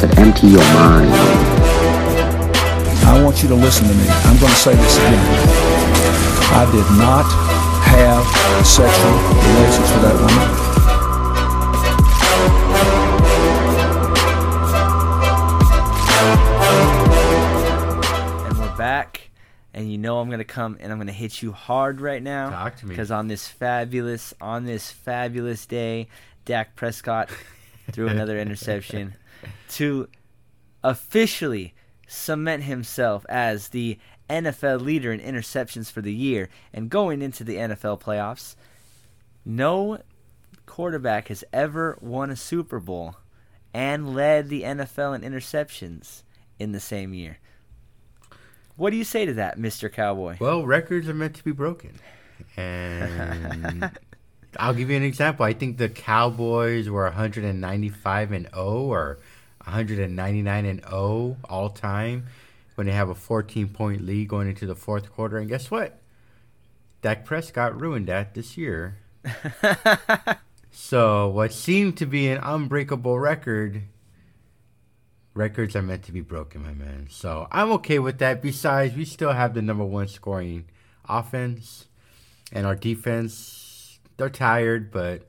podcasts that empty your mind. I want you to listen to me. I'm going to say this again. I did not have sexual relations with that woman. and we're back. And you know I'm gonna come and I'm gonna hit you hard right now. Talk to me. Because on this fabulous, on this fabulous day, Dak Prescott threw another interception to officially cement himself as the NFL leader in interceptions for the year. And going into the NFL playoffs, no quarterback has ever won a Super Bowl and led the NFL in interceptions in the same year. What do you say to that, Mr. Cowboy? Well, records are meant to be broken. And I'll give you an example. I think the Cowboys were 195 and 0 or 199 and 0 all time when they have a 14 point lead going into the fourth quarter. And guess what? Dak Prescott ruined that this year. so, what seemed to be an unbreakable record records are meant to be broken, my man. So I'm okay with that. Besides, we still have the number one scoring offense, and our defense, they're tired, but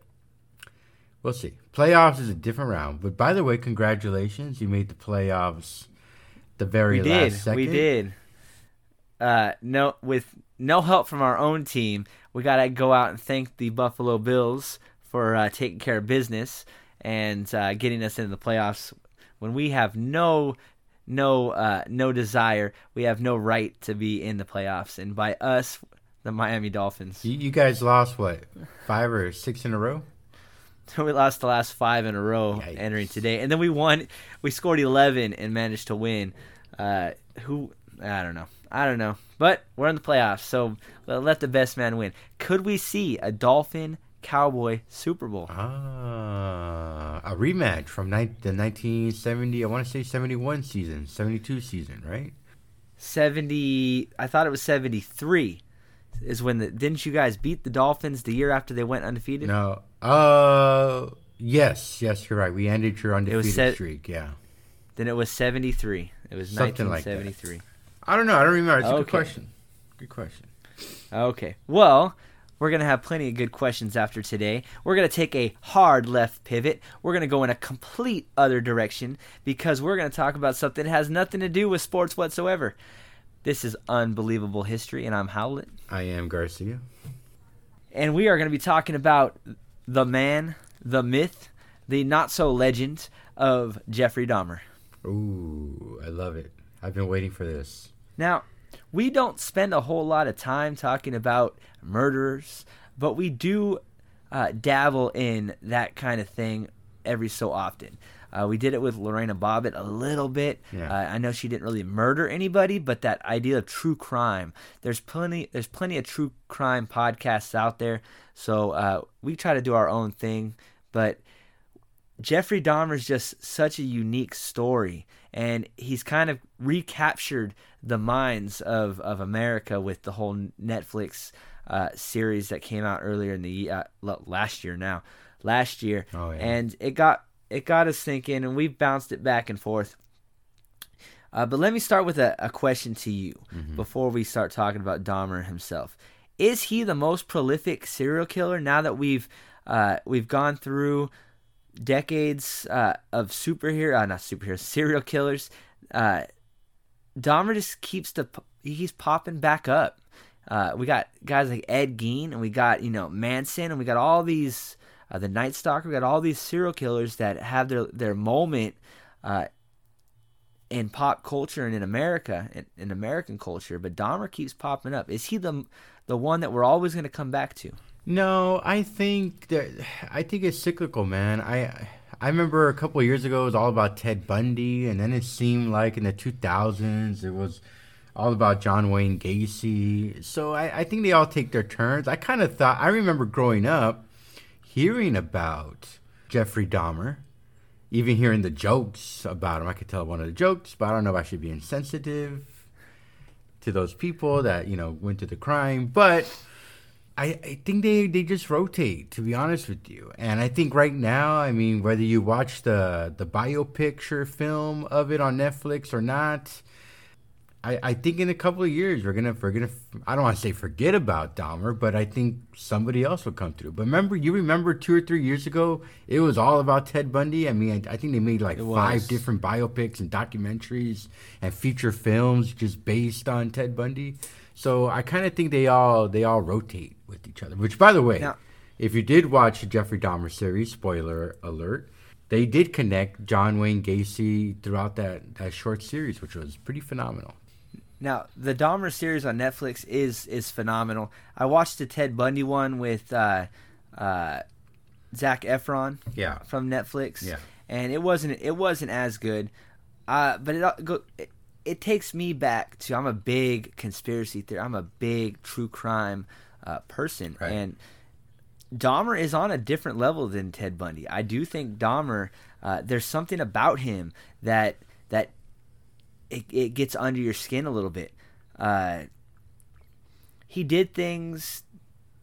we'll see. Playoffs is a different round. But by the way, congratulations. You made the playoffs the very we last did. second. We did. Uh, no, with no help from our own team, we gotta go out and thank the Buffalo Bills for uh, taking care of business and uh, getting us into the playoffs when we have no no uh, no desire, we have no right to be in the playoffs. And by us, the Miami Dolphins. You, you guys lost what? Five or six in a row? we lost the last five in a row Yikes. entering today, and then we won. We scored eleven and managed to win. Uh, who I don't know. I don't know, but we're in the playoffs, so let the best man win. Could we see a Dolphin Cowboy Super Bowl? Ah, a rematch from ni- the 1970, I want to say 71 season, 72 season, right? Seventy. I thought it was seventy-three. Is when the didn't you guys beat the Dolphins the year after they went undefeated? No. Uh, yes, yes, you're right. We ended your undefeated set- streak. Yeah. Then it was seventy-three. It was Something nineteen like seventy-three. I don't know. I don't remember. It's a good question. Good question. Okay. Well, we're going to have plenty of good questions after today. We're going to take a hard left pivot. We're going to go in a complete other direction because we're going to talk about something that has nothing to do with sports whatsoever. This is Unbelievable History, and I'm Howlett. I am Garcia. And we are going to be talking about the man, the myth, the not so legend of Jeffrey Dahmer. Ooh, I love it. I've been waiting for this. Now, we don't spend a whole lot of time talking about murderers, but we do uh, dabble in that kind of thing every so often. Uh, we did it with Lorena Bobbitt a little bit. Yeah. Uh, I know she didn't really murder anybody, but that idea of true crime, there's plenty, there's plenty of true crime podcasts out there. So uh, we try to do our own thing, but Jeffrey Dahmer's just such a unique story, and he's kind of recaptured the minds of, of America with the whole Netflix uh, series that came out earlier in the uh, last year now, last year, Oh, yeah. and it got it got us thinking, and we've bounced it back and forth. Uh, but let me start with a, a question to you before we start talking about Dahmer himself. Is he the most prolific serial killer now that we've uh, we've gone through decades uh, of superhero, uh, not superheroes, serial killers? Uh, Dahmer just keeps the he keeps popping back up. Uh, we got guys like Ed Gein, and we got you know Manson, and we got all these uh, the Night Stalker. We got all these serial killers that have their their moment uh, in pop culture and in America, in, in American culture. But Dahmer keeps popping up. Is he the the one that we're always going to come back to? No, I think that I think it's cyclical, man. I I remember a couple years ago it was all about Ted Bundy, and then it seemed like in the 2000s it was all about John Wayne Gacy. So I, I think they all take their turns. I kind of thought I remember growing up hearing about Jeffrey Dahmer, even hearing the jokes about him. I could tell one of the jokes, but I don't know if I should be insensitive to those people that you know went to the crime, but. I, I think they, they just rotate, to be honest with you. And I think right now, I mean, whether you watch the the biopicture film of it on Netflix or not, I, I think in a couple of years we're gonna we're gonna I don't want to say forget about Dahmer, but I think somebody else will come through. But remember, you remember two or three years ago, it was all about Ted Bundy. I mean, I, I think they made like five different biopics and documentaries and feature films just based on Ted Bundy. So I kind of think they all they all rotate with each other. Which, by the way, Now- if you did watch the Jeffrey Dahmer series, spoiler alert, they did connect John Wayne Gacy throughout that, that short series, which was pretty phenomenal. Now, the Dahmer series on Netflix is is phenomenal. I watched the Ted Bundy one with uh, uh, Zac Efron Yeah. from Netflix. Yeah. and it wasn't it wasn't as good. Uh, but it, go, it it takes me back to I'm a big conspiracy theory. I'm a big true crime uh, person, Right. and Dahmer is on a different level than Ted Bundy. I do think Dahmer. Uh, there's something about him that that it, it gets under your skin a little bit. Uh, he did things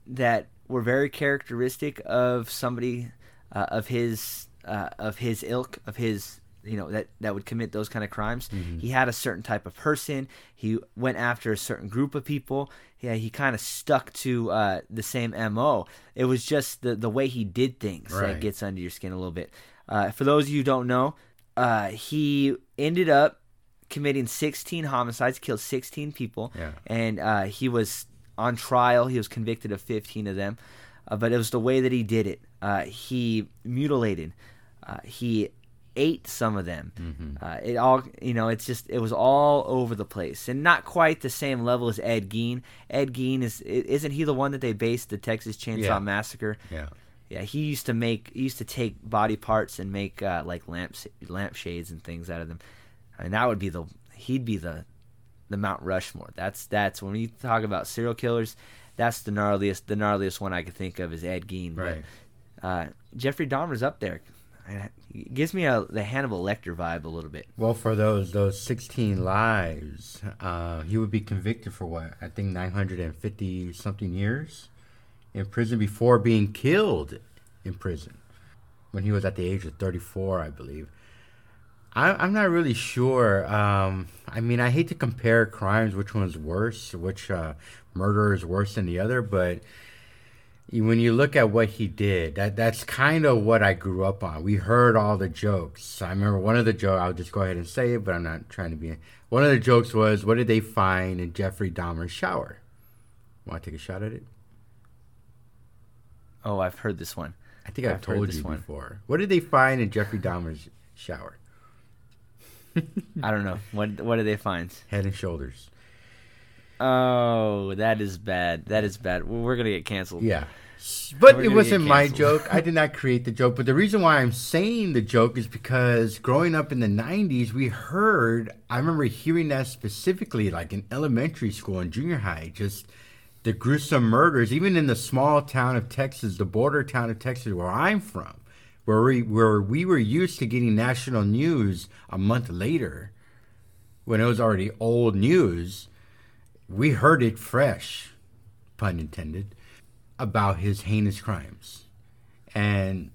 that were very characteristic of somebody uh, of his uh, of his ilk of his you know that that would commit those kind of crimes. He had a certain type of person. He went after a certain group of people. Yeah, he kind of stuck to uh, the same mo. It was just the the way he did things that gets under your skin a little bit. Uh, for those of you who don't know, uh, he ended up committing 16 homicides, killed 16 people, Yeah. and uh, he was on trial. He was convicted of 15 of them, uh, but it was the way that he did it. Uh, he mutilated. Uh, he ate some of them. Uh, it all, you know, it's just it was all over the place, and not quite the same level as Ed Gein. Ed Gein is isn't he the one that they based the Texas Chainsaw Yeah. Massacre? Yeah. Yeah, he used to make he used to take body parts and make uh, like lamps lampshades and things out of them. I mean, that would be the he'd be the the Mount Rushmore. That's that's when you talk about serial killers. That's the gnarliest the gnarliest one I could think of is Ed Gein. Right. But uh, Jeffrey Dahmer's up there. It gives me a the Hannibal Lecter vibe a little bit. Well, for those those 16 lives, uh, he would be convicted for what? I think 950 something years in prison before being killed in prison when he was at the age of 34, I believe. I, I'm not really sure. Um, I mean, I hate to compare crimes, which one's worse, which uh, murder is worse than the other, but when you look at what he did, that that's kind of what I grew up on. We heard all the jokes. I remember one of the jokes. I'll just go ahead and say it, but I'm not trying to be. One of the jokes was, "What did they find in Jeffrey Dahmer's shower?" Want to take a shot at it? Oh, I've heard this one. I think I've, I've told this you one. before. What did they find in Jeffrey Dahmer's shower? I don't know what what do they find. Head and shoulders. Oh, that is bad. That is bad. Well, We're gonna get canceled. Yeah. But We're it wasn't my joke. I did not create the joke. But the reason why I'm saying the joke is because growing up in the 90s, we heard, I remember hearing that specifically, like in elementary school and junior high, just the gruesome murders, even in the small town of Texas, the border town of Texas where I'm from, where we, where we were used to getting national news a month later when it was already old news. We heard it fresh, pun intended about his heinous crimes. And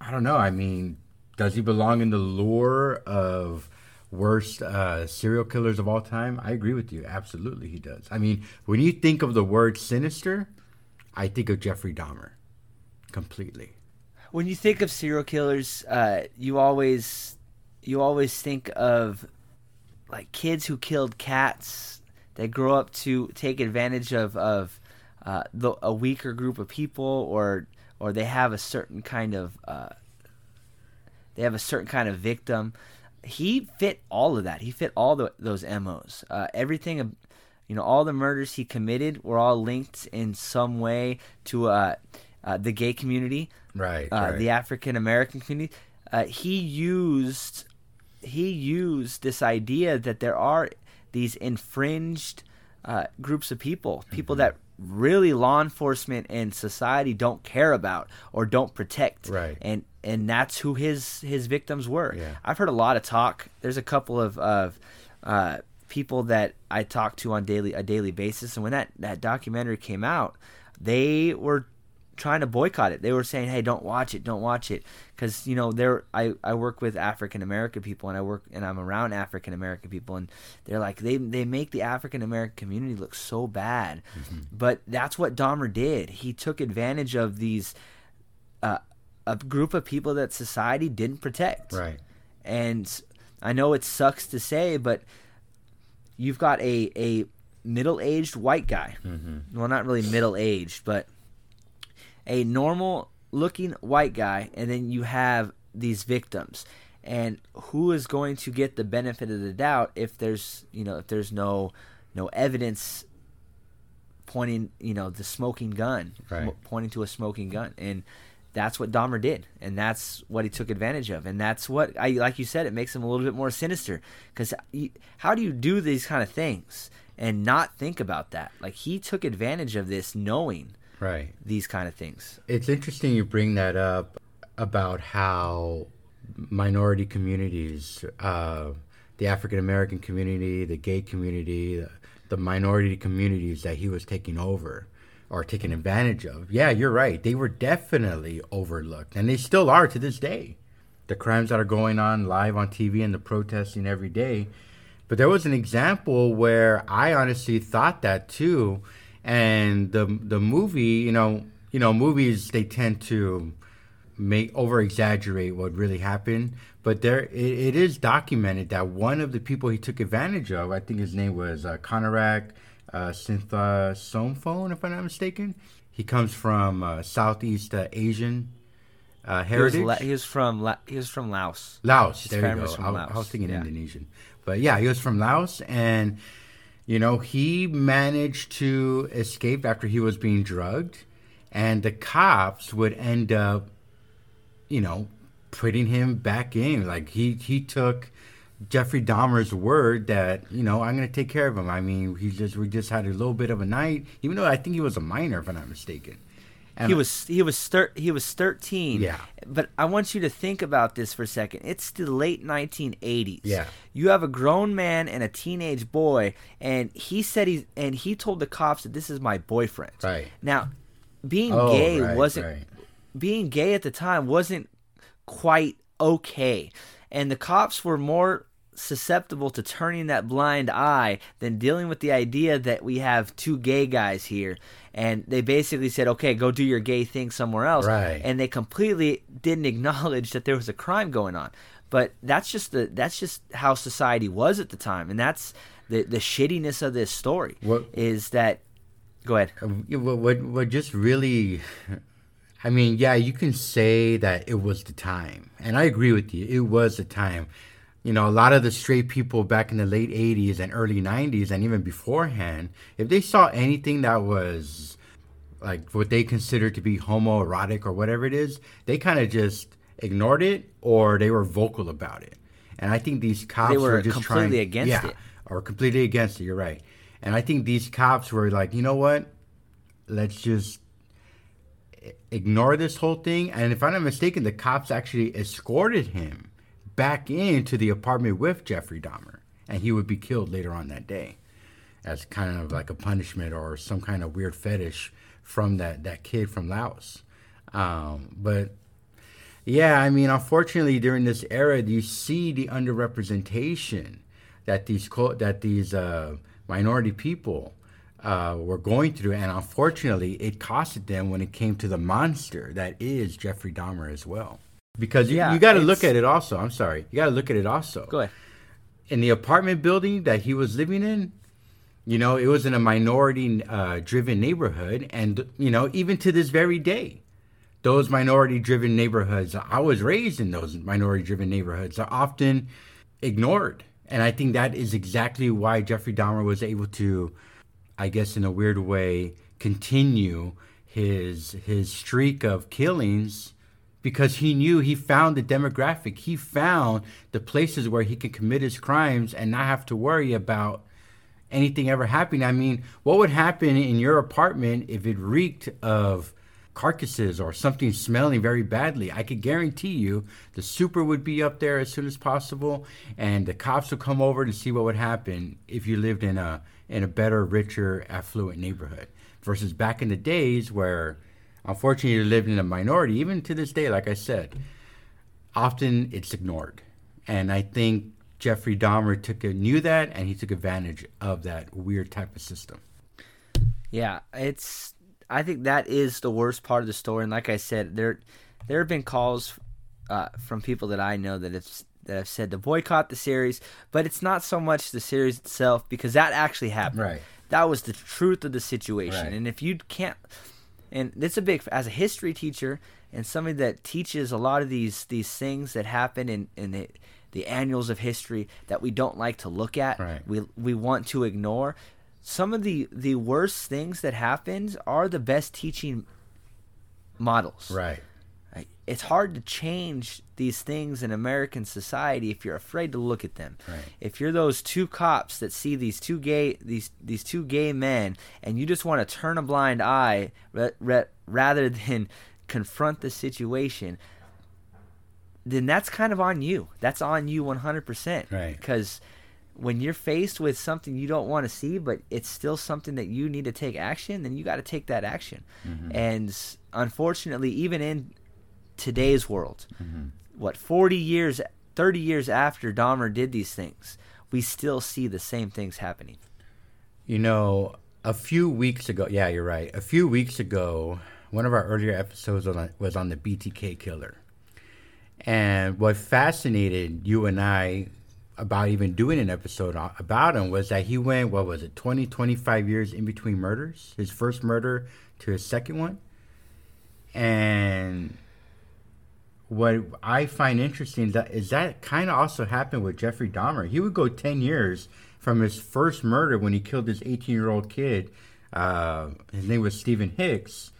I don't know, I mean, does he belong in the lore of worst uh, serial killers of all time? I agree with you. Absolutely, he does. I mean, when you think of the word sinister, I think of Jeffrey Dahmer completely. When you think of serial killers, uh, you always you always think of like kids who killed cats that grow up to take advantage of of uh, the, a weaker group of people, or or they have a certain kind of uh, they have a certain kind of victim. He fit all of that. He fit all the, those MOs. Uh, everything, you know, all the murders he committed were all linked in some way to uh, the gay community Right. uh, the African American community. Uh, he used he used this idea that there are these infringed uh, groups of people, people Mm-hmm. that really law enforcement and society don't care about or don't protect. Right. And and that's who his his victims were. Yeah. I've heard a lot of talk. There's a couple of of uh, people that I talk to on daily a daily basis, and when that that documentary came out, they were trying to boycott it. They were saying, "Hey, don't watch it, don't watch it," because you know they're I, I work with African American people and I work and I'm around African American people and they're like they they make the African American community look so bad, mm-hmm. but that's what Dahmer did. He took advantage of these uh, a group of people that society didn't protect. Right. And I know it sucks to say, but you've got a a middle aged white guy. Mm-hmm. Well, not really middle aged, but a normal looking white guy, and then you have these victims. And who is going to get the benefit of the doubt if there's you know if there's no no evidence pointing you know the smoking gun right. pointing to a smoking gun and that's what Dahmer did, and that's what he took advantage of, and that's what I like. You said it makes him a little bit more sinister because how do you do these kind of things and not think about that? Like he took advantage of this, knowing right these kind of things. It's interesting you bring that up about how minority communities, uh, the African American community, the gay community, the, the minority communities that he was taking over are taken advantage of. Yeah, you're right. They were definitely overlooked, and they still are to this day. The crimes that are going on live on TV and the protesting every day. But there was an example where I honestly thought that too, and the the movie, you know, you know, movies they tend to make over exaggerate what really happened. But there, it, it is documented that one of the people he took advantage of, I think his name was uh, Konerak uh, Sinthasomphone, if I'm not mistaken. He comes from uh, Southeast uh, Asian uh, heritage. He was, he was from La- he was from Laos. Laos, His there you go. I, Laos. I, was thinking yeah. Indonesian, but yeah, he was from Laos, and you know he managed to escape after he was being drugged, and the cops would end up, you know, putting him back in. Like he he took Jeffrey Dahmer's word that you know I'm to take care of him. I mean, he just we just had a little bit of a night, even though I think he was a minor, if I'm not mistaken. And he was he was thir- he was 13. Yeah. But I want you to think about this for a second. It's the late 1980s. Yeah. You have a grown man and a teenage boy, and he said he and he told the cops that this is my boyfriend. Right. Now, being oh, gay right, wasn't right. being gay at the time wasn't quite okay and the cops were more susceptible to turning that blind eye than dealing with the idea that we have two gay guys here and they basically said okay go do your gay thing somewhere else right. and they completely didn't acknowledge that there was a crime going on but that's just the that's just how society was at the time and that's the the shittiness of this story what, is that go ahead um, what, what what just really I mean, yeah, you can say that it was the time. And I agree with you. It was the time. You know, a lot of the straight people back in the late 80s and early 90s and even beforehand, if they saw anything that was like what they considered to be homoerotic or whatever it is, they kind of just ignored it or they were vocal about it. And I think these cops they were, were just completely trying, against yeah, it. Or completely against it, you're right. And I think these cops were like, you know what? Let's just ignore this whole thing. And if I'm not mistaken, the cops actually escorted him back into the apartment with Jeffrey Dahmer, and he would be killed later on that day as kind of like a punishment or some kind of weird fetish from that, that kid from Laos. Um, but yeah, I mean, unfortunately, during this era, you see the underrepresentation that these that these uh, minority people uh, were going through, and unfortunately, it costed them when it came to the monster that is Jeffrey Dahmer as well. Because you, Yeah, you got to look at it also. I'm sorry, you got to look at it also. go ahead In the apartment building that he was living in, you know, it was in a minority-driven uh, neighborhood, and you know, even to this very day, those minority-driven neighborhoods. I was raised in those minority-driven neighborhoods. Are often ignored, and I think that is exactly why Jeffrey Dahmer was able to I guess in a weird way, continue his his streak of killings because he knew he found the demographic. He found the places where he could commit his crimes and not have to worry about anything ever happening. I mean, what would happen in your apartment if it reeked of carcasses or something smelling very badly, I could guarantee you the super would be up there as soon as possible, and the cops would come over to see what would happen if you lived in a in a better, richer, affluent neighborhood. Versus back in the days where, unfortunately, you lived in a minority. Even to this day, like I said, often it's ignored, and I think Jeffrey Dahmer took a, knew that, and he took advantage of that weird type of system. Yeah, it's. I think that is the worst part of the story, and like I said, there there have been calls uh, from people that I know that have that have said to boycott the series, but it's not so much the series itself because that actually happened. Right. That was the truth of the situation, Right. and if you can't, and it's a big as a history teacher and somebody that teaches a lot of these these things that happen in in the the annuals of history that we don't like to look at. Right. We we want to ignore. Some of the the worst things that happens are the best teaching models. Right. It's hard to change these things in American society if you're afraid to look at them. Right. If you're those two cops that see these two gay these these two gay men and you just want to turn a blind eye ra- ra- rather than confront the situation, then that's kind of on you. That's on you 100%. Right. Because when you're faced with something you don't want to see, but it's still something that you need to take action, then you got to take that action. Mm-hmm. And unfortunately, even in today's world, mm-hmm. what 40 years, 30 years after Dahmer did these things, we still see the same things happening. You know, a few weeks ago, yeah, you're right. A few weeks ago, one of our earlier episodes was on, was on the BTK killer. And what fascinated you and I about even doing an episode about him was that he went, what was it, 20, 25 years in between murders? His first murder to his second one. And what I find interesting that is that kind of also happened with Jeffrey Dahmer. He would go 10 years from his first murder when he killed his 18 year old kid. Uh, his name was Steven Hicks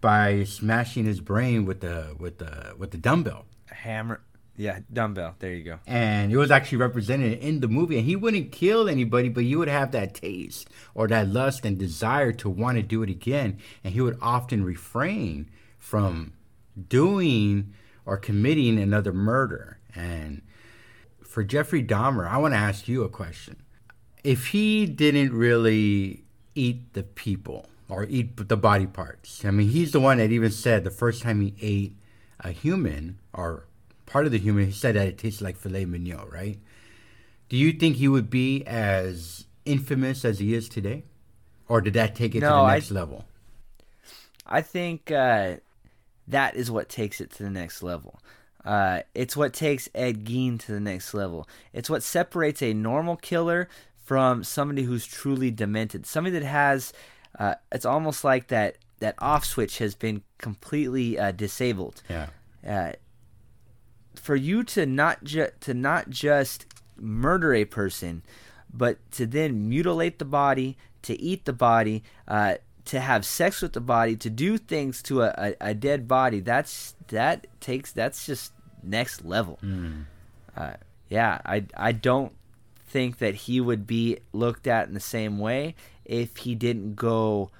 by smashing his brain with the with the with the dumbbell. A Hammer. Yeah, dumbbell. There you go. And it was actually represented in the movie. And he wouldn't kill anybody, but he would have that taste or that lust and desire to want to do it again. And he would often refrain from doing or committing another murder. And for Jeffrey Dahmer, I want to ask you a question. If he didn't really eat the people or eat the body parts, I mean, he's the one that even said the first time he ate a human or part of the human, he said that it tasted like filet mignon, right? Do you think he would be as infamous as he is today? Or did that take it to No, the I- next level? I think uh, that is what takes it to the next level. Uh, it's what takes Ed Gein to the next level. It's what separates a normal killer from somebody who's truly demented. Somebody that has, uh, it's almost like that that off switch has been completely uh, disabled. Yeah. Uh, for you to not ju- to not just murder a person, but to then mutilate the body, to eat the body, uh, to have sex with the body, to do things to a, a, a dead body. That's that takes that's just next level. Uh, yeah, I I don't think that he would be looked at in the same way if he didn't go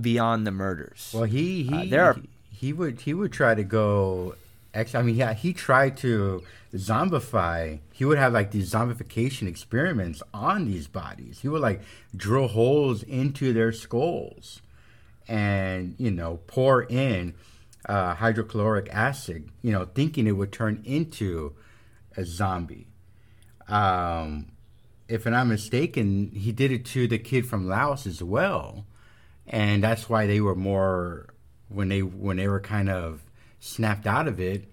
beyond the murders. Well, he he Uh, there are- he would he would try to go. Ex- I mean, yeah, he tried to zombify. He would have like these zombification experiments on these bodies. He would like drill holes into their skulls, and you know pour in uh, hydrochloric acid. You know, thinking it would turn into a zombie. Um, if I'm not mistaken, he did it to the kid from Laos as well and that's why they were more when they when they were kind of snapped out of it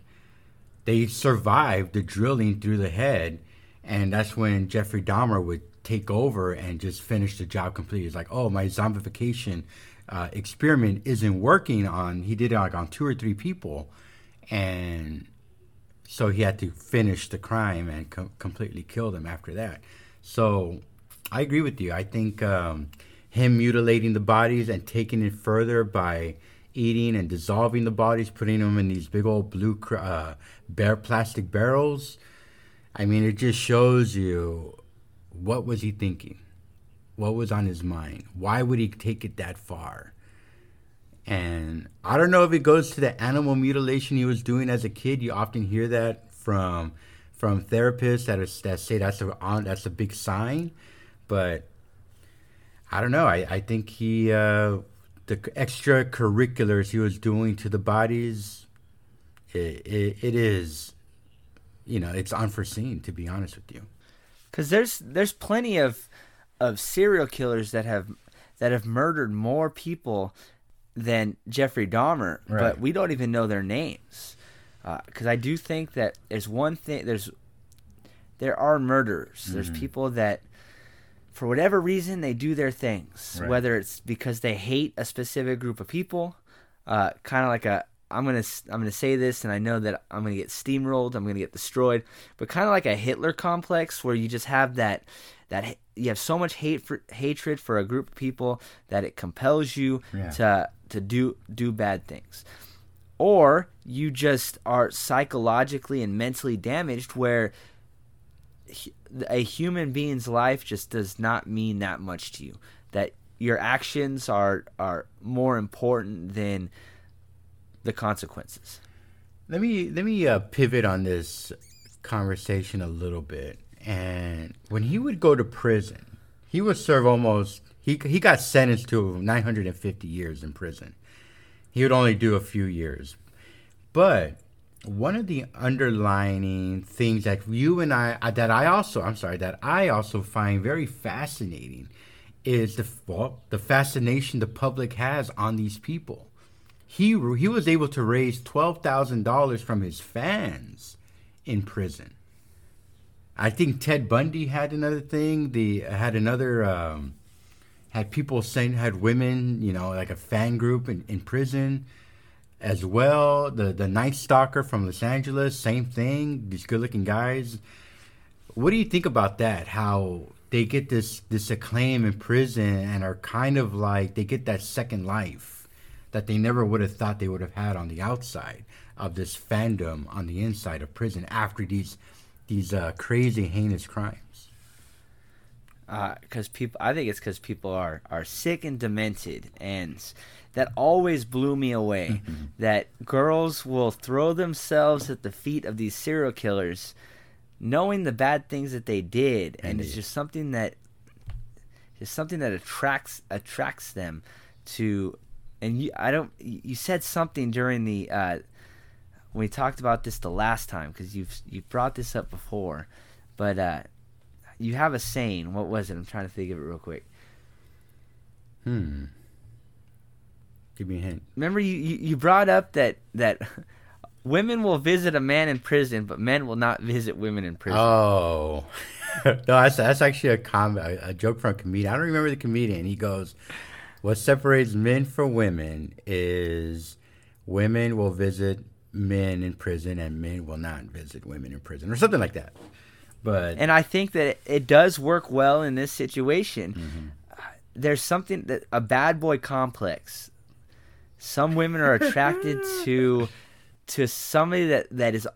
they survived the drilling through the head. And that's when jeffrey dahmer would take over and just finish the job completely. It's like oh my zombification uh, experiment isn't working on he did it like on two or three people. And so he had to finish the crime and com- completely kill them after that. So I agree with you. I think um, him mutilating the bodies and taking it further by eating and dissolving the bodies, putting them in these big old blue uh, bare plastic barrels. I mean, it just shows you what was he thinking, what was on his mind, why would he take it that far, And I don't know if it goes to the animal mutilation he was doing as a kid. You often hear that from from therapists that is, that say that's a that's a big sign, but I don't know. I, I think he uh, the extracurriculars he was doing to the bodies, it, it, it is, you know, it's unforeseen to be honest with you. Because there's there's plenty of of serial killers that have that have murdered more people than Jeffrey Dahmer, right. but we don't even know their names. Because uh, I do think that there's one thing there's there are murderers. Mm-hmm. There's people that for whatever reason they do their things, right. whether it's because they hate a specific group of people, uh, kind of like a I'm gonna I'm gonna say this, and I know that I'm gonna get steamrolled, I'm gonna get destroyed, but kind of like a Hitler complex, where you just have that that you have so much hate for hatred for a group of people that it compels you yeah. to to do do bad things, or you just are psychologically and mentally damaged, where a human being's life just does not mean that much to you. That your actions are are more important than the consequences. Let me let me uh, pivot on this conversation a little bit. And when he would go to prison, he would serve almost he he got sentenced to 950 years in prison. He would only do a few years. But one of the underlining things that you and I that I also I'm sorry that I also find very fascinating is the well, the fascination the public has on these people he he was able to raise twelve thousand dollars from his fans in prison. I think Ted Bundy had another thing. The had another um, had people saying had women, you know, like a fan group in, in prison as well. The the Night Stalker from Los Angeles, same thing. These good looking guys. What do you think about that? How they get this this acclaim in prison and are kind of like they get that second life that they never would have thought they would have had on the outside of this fandom on the inside of prison after these these uh, crazy heinous crimes. Because uh, people, I think it's because people are are sick and demented, and that always blew me away. Mm-hmm. That girls will throw themselves at the feet of these serial killers, knowing the bad things that they did, and, it's just something that just something that attracts attracts them to and you, I don't. You said something during the uh, when we talked about this the last time because you've you brought this up before, but uh, you have a saying. What was it? I'm trying to think of it real quick. Hmm. Give me a hint. Remember, you, you, brought up that that women will visit a man in prison, but men will not visit women in prison. Oh. no, that's that's actually a com a, joke from a comedian. I don't remember the comedian. He goes, what separates men from women is women will visit men in prison and men will not visit women in prison or something like that. But and I think that it does work well in this situation. Mm-hmm. there's something that a bad boy complex. Some women are attracted to to somebody that that is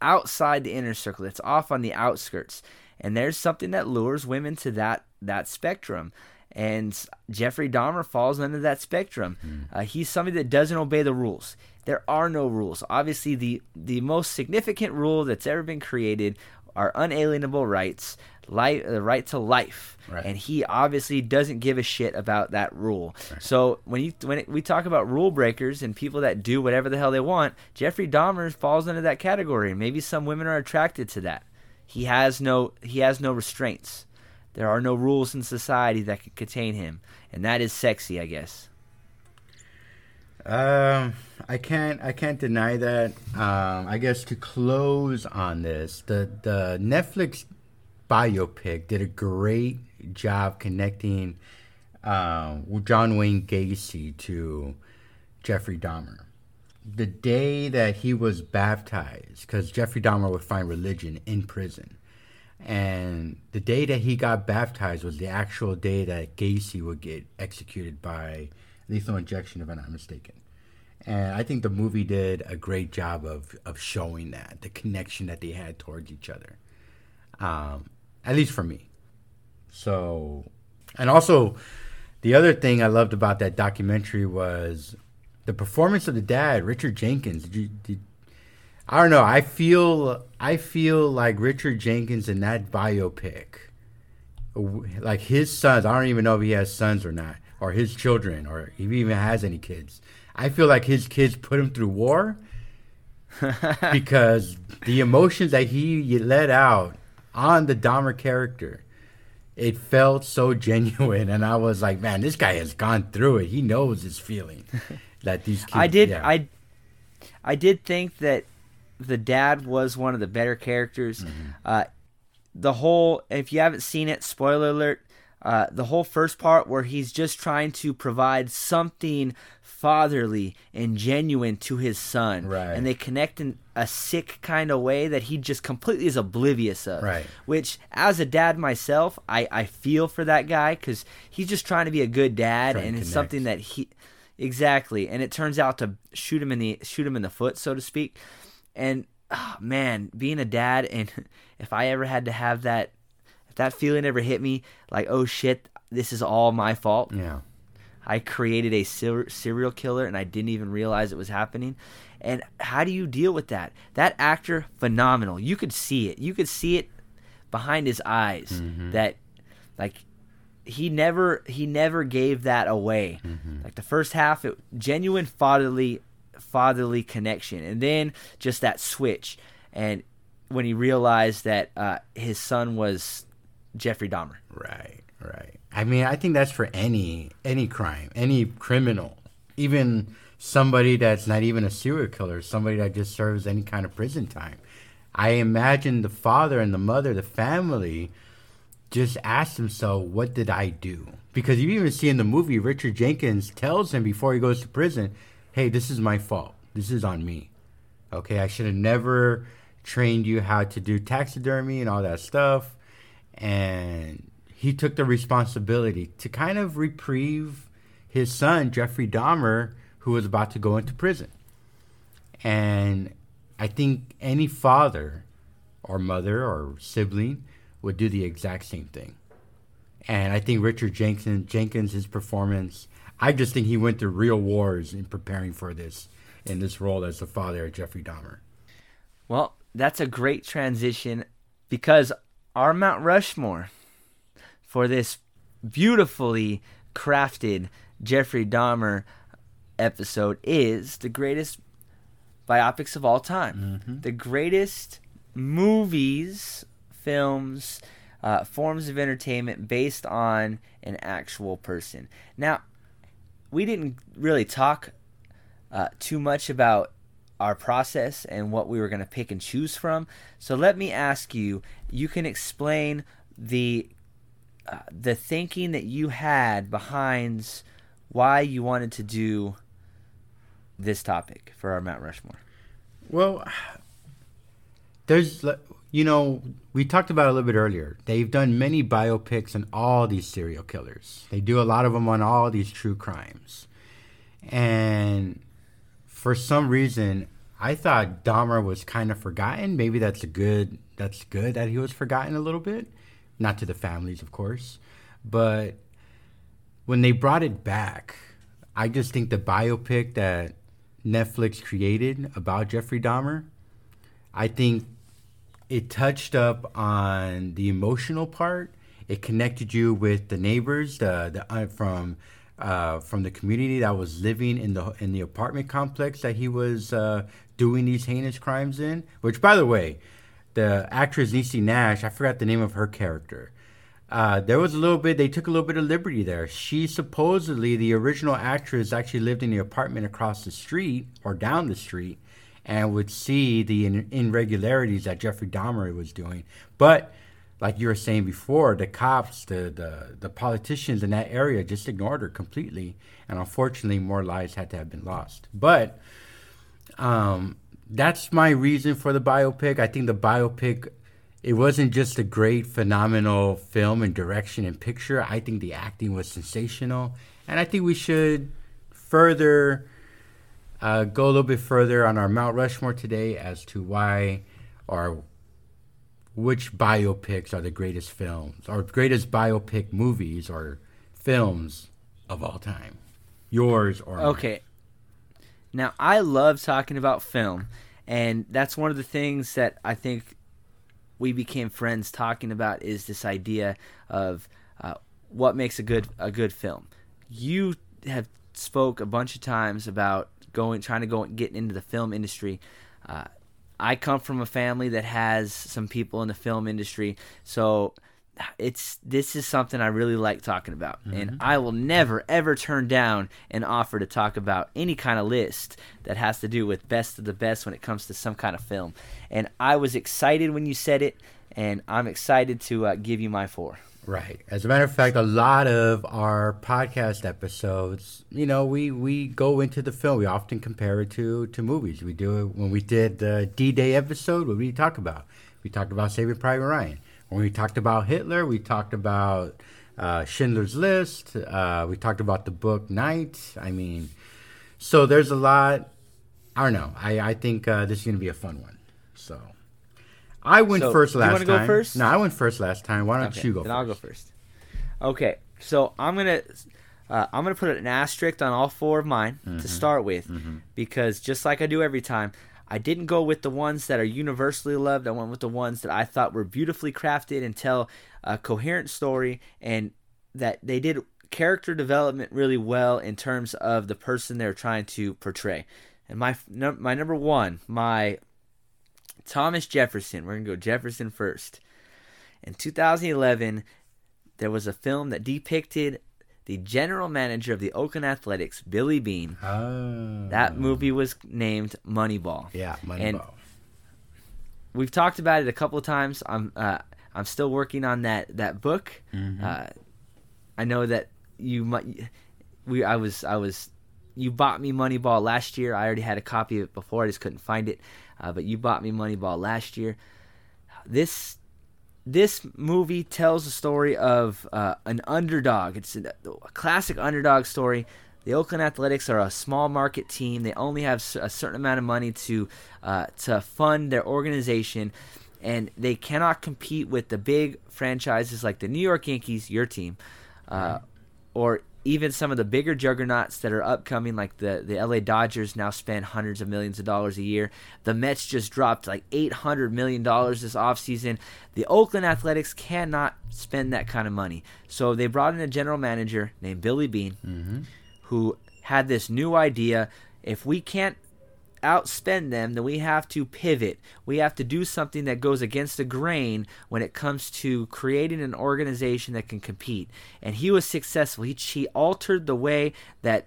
outside the inner circle. That's off on the outskirts. And there's something that lures women to that that spectrum and Jeffrey Dahmer falls under that spectrum. Mm. Uh, he's somebody that doesn't obey the rules. There are no rules. Obviously, the the most significant rule that's ever been created are unalienable rights, life, the right to life, right. and he obviously doesn't give a shit about that rule. Right. So when you when it, we talk about rule breakers and people that do whatever the hell they want, Jeffrey Dahmer falls into that category. Maybe some women are attracted to that. He has no he has no restraints. There are no rules in society that can contain him, and that is sexy, I guess. Um, I can't I can't deny that. Um, I guess to close on this, the the Netflix biopic did a great job connecting uh, John Wayne Gacy to Jeffrey Dahmer. The day that he was baptized, because Jeffrey Dahmer would find religion in prison. And the day that he got baptized was the actual day that Gacy would get executed by lethal injection, if I'm not mistaken. And I think the movie did a great job of, of showing that, the connection that they had towards each other. Um, at least for me. So, and also, the other thing I loved about that documentary was the performance of the dad, Richard Jenkins. Did you, did, I don't know. I feel I feel like Richard Jenkins in that biopic, like his sons. I don't even know if he has sons or not, or his children, or if he even has any kids. I feel like his kids put him through war because the emotions that he let out on the Dahmer character, it felt so genuine, and I was like, man, this guy has gone through it. He knows his feeling that these kids. I did. yeah. I I did think that the dad was one of the better characters. Mm-hmm. Uh, the whole, if you haven't seen it, spoiler alert. Uh, the whole first part where he's just trying to provide something fatherly and genuine to his son, Right. and they connect in a sick kind of way that he just completely is oblivious of. Right. Which, as a dad myself, I I feel for that guy because he's just trying to be a good dad, Trying and it's something that he exactly and it turns out to shoot him in the shoot him in the foot so to speak and ah, man being a dad and if i ever had to have that if that feeling ever hit me like oh shit this is all my fault yeah. I created a ser- serial killer and i didn't even realize it was happening and how do you deal with that that actor phenomenal you could see it you could see it behind his eyes Mm-hmm. that like he never he never gave that away. Mm-hmm. Like the first half, it genuine fatherly fatherly connection, and then just that switch, and when he realized that uh, his son was Jeffrey Dahmer. Right, right. I mean, I think that's for any any crime, any criminal, even somebody that's not even a serial killer, somebody that just serves any kind of prison time. I imagine the father and the mother, the family, just asked themselves, "What did I do?" Because you even see in the movie, Richard Jenkins tells him before he goes to prison, "Hey, this is my fault. This is on me. Okay, I should have never trained you how to do taxidermy and all that stuff." And he took the responsibility to kind of reprieve his son, Jeffrey Dahmer, who was about to go into prison. And I think any father or mother or sibling would do the exact same thing. And I think Richard Jenkins, Jenkins, his performance, I just think he went through real wars in preparing for this in this role as the father of Jeffrey Dahmer. Well, that's a great transition because our Mount Rushmore for this beautifully crafted Jeffrey Dahmer episode is the greatest biopics of all time. The greatest movies, films, uh, forms of entertainment based on an actual person. Now, we didn't really talk uh, too much about our process and what we were going to pick and choose from. So let me ask you. You can explain the the thinking that you had behind why you wanted to do this topic for our Mount Rushmore. Well, there's, you know, we talked about a little bit earlier. They've done many biopics on all these serial killers. They do a lot of them on all these true crimes. And for some reason, I thought Dahmer was kind of forgotten. Maybe that's a good. That's good that he was forgotten a little bit, not to the families, of course, but when they brought it back, I just think the biopic that Netflix created about Jeffrey Dahmer, I think it touched up on the emotional part. It connected you with the neighbors, the the uh, from uh, from the community that was living in the in the apartment complex that he was uh, doing these heinous crimes in. Which, by the way, the actress Niecy Nash, I forgot the name of her character. Uh, there was a little bit. They took a little bit of liberty there. She supposedly, the original actress, actually lived in the apartment across the street or down the street, and would see the in- irregularities that Jeffrey Dahmer was doing. But like you were saying before, the cops, the the the politicians in that area just ignored her completely, and unfortunately, more lives had to have been lost. But um, that's my reason for the biopic. I think the biopic it wasn't just a great, phenomenal film and direction and picture. I think the acting was sensational, and I think we should further uh, go a little bit further on our Mount Rushmore today as to why or which biopics are the greatest films or greatest biopic movies or films of all time. Yours or mine. Now, I love talking about film, and that's one of the things that I think we became friends talking about is this idea of uh, what makes a good a good film. You have spoke a bunch of times about going trying to go and getting into the film industry. Uh, I come from a family that has some people in the film industry, so it's this is something I really like talking about, mm-hmm. and I will never ever turn down an offer to talk about any kind of list that has to do with best of the best when it comes to some kind of film. And I was excited when you said it, and I'm excited to uh, give you my four. Right. As a matter of fact, a lot of our podcast episodes, you know, we, we go into the film. We often compare it to, to movies. We do it when we did the D Day episode. What did we talk about? We talked about Saving Private Ryan. When we talked about Hitler, we talked about uh, Schindler's List. Uh, we talked about the book Night. I mean, so there's a lot. I don't know. I, I think uh, this is going to be a fun one. So I went so, first last you time. Go first? No, I went first last time. Why don't okay, you go then first? I'll go first. Okay, so I'm gonna uh, I'm gonna put an asterisk on all four of mine mm-hmm. to start with mm-hmm. because just like I do every time, I didn't go with the ones that are universally loved. I went with the ones that I thought were beautifully crafted and tell a coherent story and that they did character development really well in terms of the person they're trying to portray. And my my number one, my Thomas Jefferson. We're gonna go Jefferson first. In 2011, there was a film that depicted the general manager of the Oakland Athletics, Billy Beane. Oh. That movie was named Moneyball. Yeah, Moneyball. And we've talked about it a couple of times. I'm uh, I'm still working on that that book. Mm-hmm. Uh, I know that you might. We I was I was. You bought me Moneyball last year. I already had a copy of it before. I just couldn't find it. Uh, but you bought me Moneyball last year. This this movie tells the story of uh, an underdog. It's a, a, classic underdog story. The Oakland Athletics are a small market team. They only have a certain amount of money to uh, to fund their organization, and they cannot compete with the big franchises like the New York Yankees, your team, uh, or even some of the bigger juggernauts that are upcoming, like the, the LA Dodgers, now spend hundreds of millions of dollars a year. The Mets just dropped like $800 million this offseason. The Oakland Athletics cannot spend that kind of money. So they brought in a general manager named Billy Beane mm-hmm. who had this new idea. If we can't outspend them, then we have to pivot. We have to do something that goes against the grain when it comes to creating an organization that can compete. And he was successful. He, he altered the way that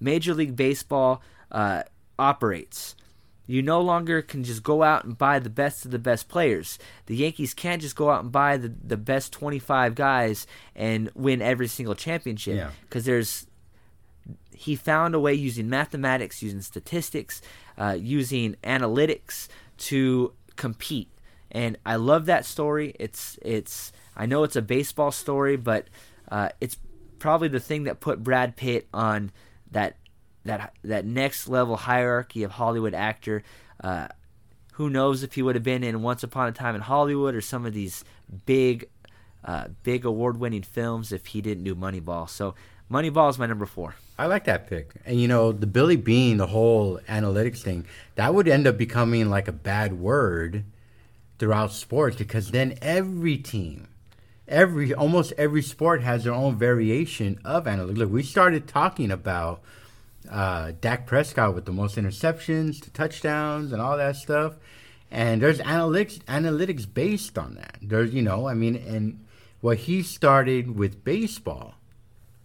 Major League Baseball uh, operates. You no longer can just go out and buy the best of the best players. The Yankees can't just go out and buy the, the best 25 guys and win every single championship because yeah. there's he found a way using mathematics, using statistics, uh, using analytics to compete. And I love that story. It's it's I know it's a baseball story, but uh, it's probably the thing that put Brad Pitt on that that that next level hierarchy of Hollywood actor. Uh, who knows if he would have been in Once Upon a Time in Hollywood or some of these big, uh, big award-winning films if he didn't do Moneyball. So Moneyball is my number four. I like that pick. And you know, the Billy Beane, the whole analytics thing, that would end up becoming like a bad word throughout sports because then every team, every almost every sport has their own variation of analytics. Look, we started talking about uh, Dak Prescott with the most interceptions, the touchdowns, and all that stuff. And there's analytics analytics based on that. There's you know, I mean, and what he started with baseball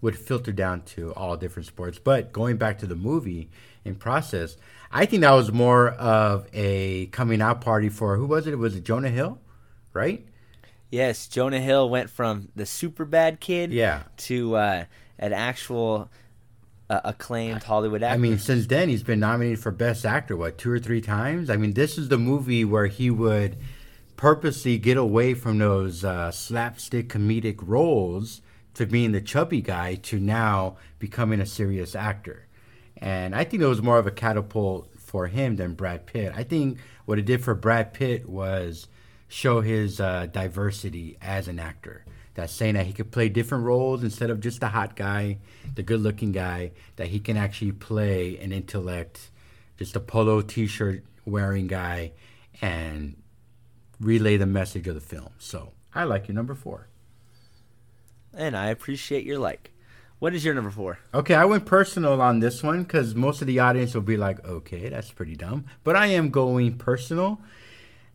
would filter down to all different sports. But going back to the movie in process, I think that was more of a coming out party for who was it? Was it Jonah Hill, right? Yes, Jonah Hill went from the super bad kid, yeah, to uh, an actual uh, acclaimed Hollywood actor. I mean, since then he's been nominated for Best Actor what two or three times. I mean, this is the movie where he would purposely get away from those uh, slapstick comedic roles to being the chubby guy to now becoming a serious actor. And I think it was more of a catapult for him than Brad Pitt. I think what it did for Brad Pitt was show his uh, diversity as an actor. that's saying that he could play different roles instead of just the hot guy, the good-looking guy. That he can actually play an intellect, just a polo T-shirt wearing guy, and relay the message of the film. So I like your number four. And I appreciate your like. What is your number four? Okay, I went personal on this one because most of the audience will be like, okay, that's pretty dumb. But I am going personal,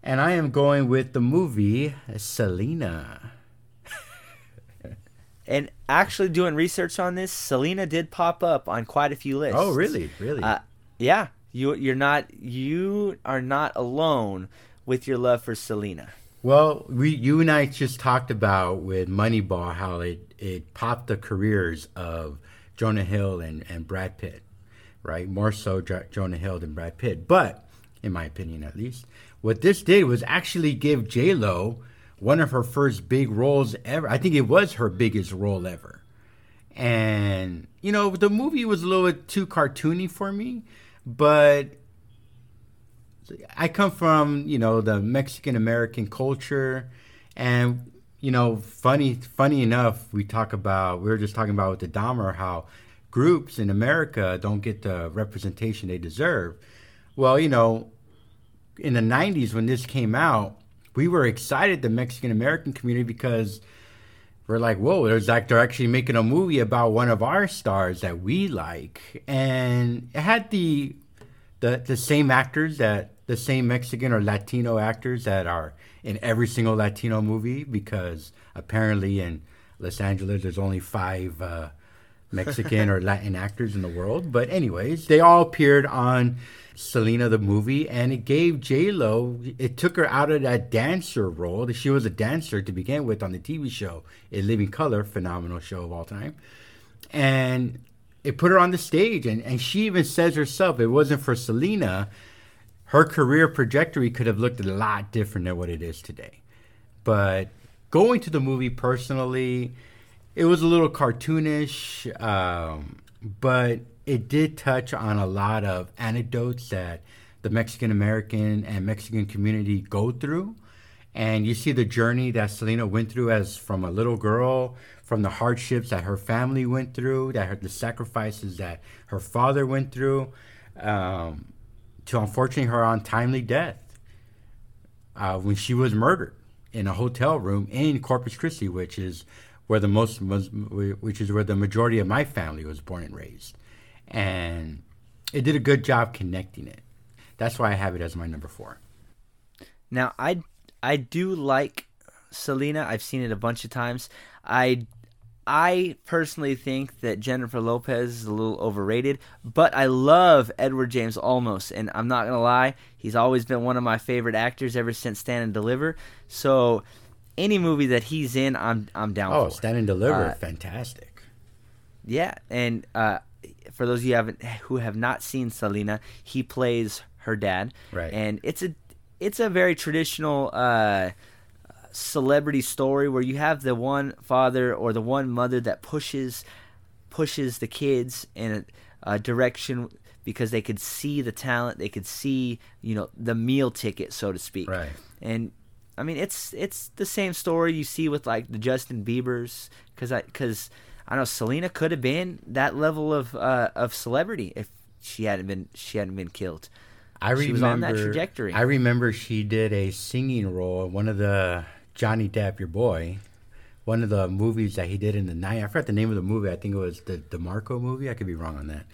and I am going with the movie Selena. and actually, doing research on this, Selena did pop up on quite a few lists. Oh, really? Really? Uh, yeah. You you're not you are not alone with your love for Selena. Well, we you and I just talked about with Moneyball how it it popped the careers of Jonah Hill and, and Brad Pitt, right? More so Jonah Hill than Brad Pitt, but in my opinion at least, what this did was actually give J Lo one of her first big roles ever. I think it was her biggest role ever, and you know the movie was a little bit too cartoony for me, but I come from you know the Mexican American culture, and you know funny funny enough we talk about we were just talking about with the Dahmer how groups in America don't get the representation they deserve. Well, you know, in the '90s when this came out, we were excited the Mexican American community because we're like, whoa, there's like they're actually making a movie about one of our stars that we like, and it had the the the same actors that the same Mexican or Latino actors that are in every single Latino movie because apparently in Los Angeles there's only five uh, Mexican or Latin actors in the world. But anyways, they all appeared on Selena the movie, and it gave J Lo. It took her out of that dancer role. That she was a dancer to begin with on the TV show, In Living Color, phenomenal show of all time, and it put her on the stage. And and she even says herself, it wasn't for Selena her career trajectory could have looked a lot different than what it is today. But going to the movie personally, it was a little cartoonish, um, but it did touch on a lot of anecdotes that the Mexican American and Mexican community go through. And you see the journey that Selena went through as from a little girl, from the hardships that her family went through, that her, the sacrifices that her father went through. Um, to unfortunately her untimely death uh, when she was murdered in a hotel room in Corpus Christi, which is where the most which is where the majority of my family was born and raised, and it did a good job connecting it. That's why I have it as my number four. Now I I do like Selena. I've seen it a bunch of times. I I personally think that Jennifer Lopez is a little overrated, but I love Edward James Olmos, and I'm not gonna lie, he's always been one of my favorite actors ever since Stand and Deliver. So any movie that he's in, I'm I'm down oh, for. Stand and Deliver, uh, fantastic. Yeah, and uh, for those of you who haven't who have not seen Selena, he plays her dad, right? And it's a it's a very traditional. Uh, celebrity story where you have the one father or the one mother that pushes pushes the kids in a, a direction because they could see the talent, they could see you know the meal ticket, so to speak. Right. And I mean, it's it's the same story you see with like the Justin Bieber's because I because I know Selena could have been that level of uh, of celebrity if she hadn't been she hadn't been killed. I remember, was on that trajectory. I remember she did a singing role. In one of the Johnny Depp, your boy, one of the movies that he did in the night. I forgot the name of the movie. I think it was the DeMarco movie. I could be wrong on that.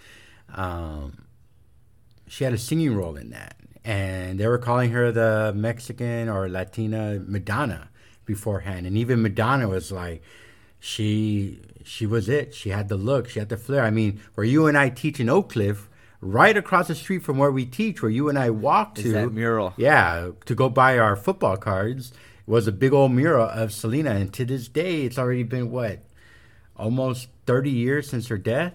Um, she had a singing role in that, and they were calling her the Mexican or Latina Madonna beforehand. And even Madonna was like, she she was it. She had the look. She had the flair. I mean, where you and I teach in Oak Cliff, right across the street from where we teach, where you and I walk to Is that mural. Yeah, to go buy our football cards was a big old mural of Selena, and to this day, it's already been what almost 30 years since her death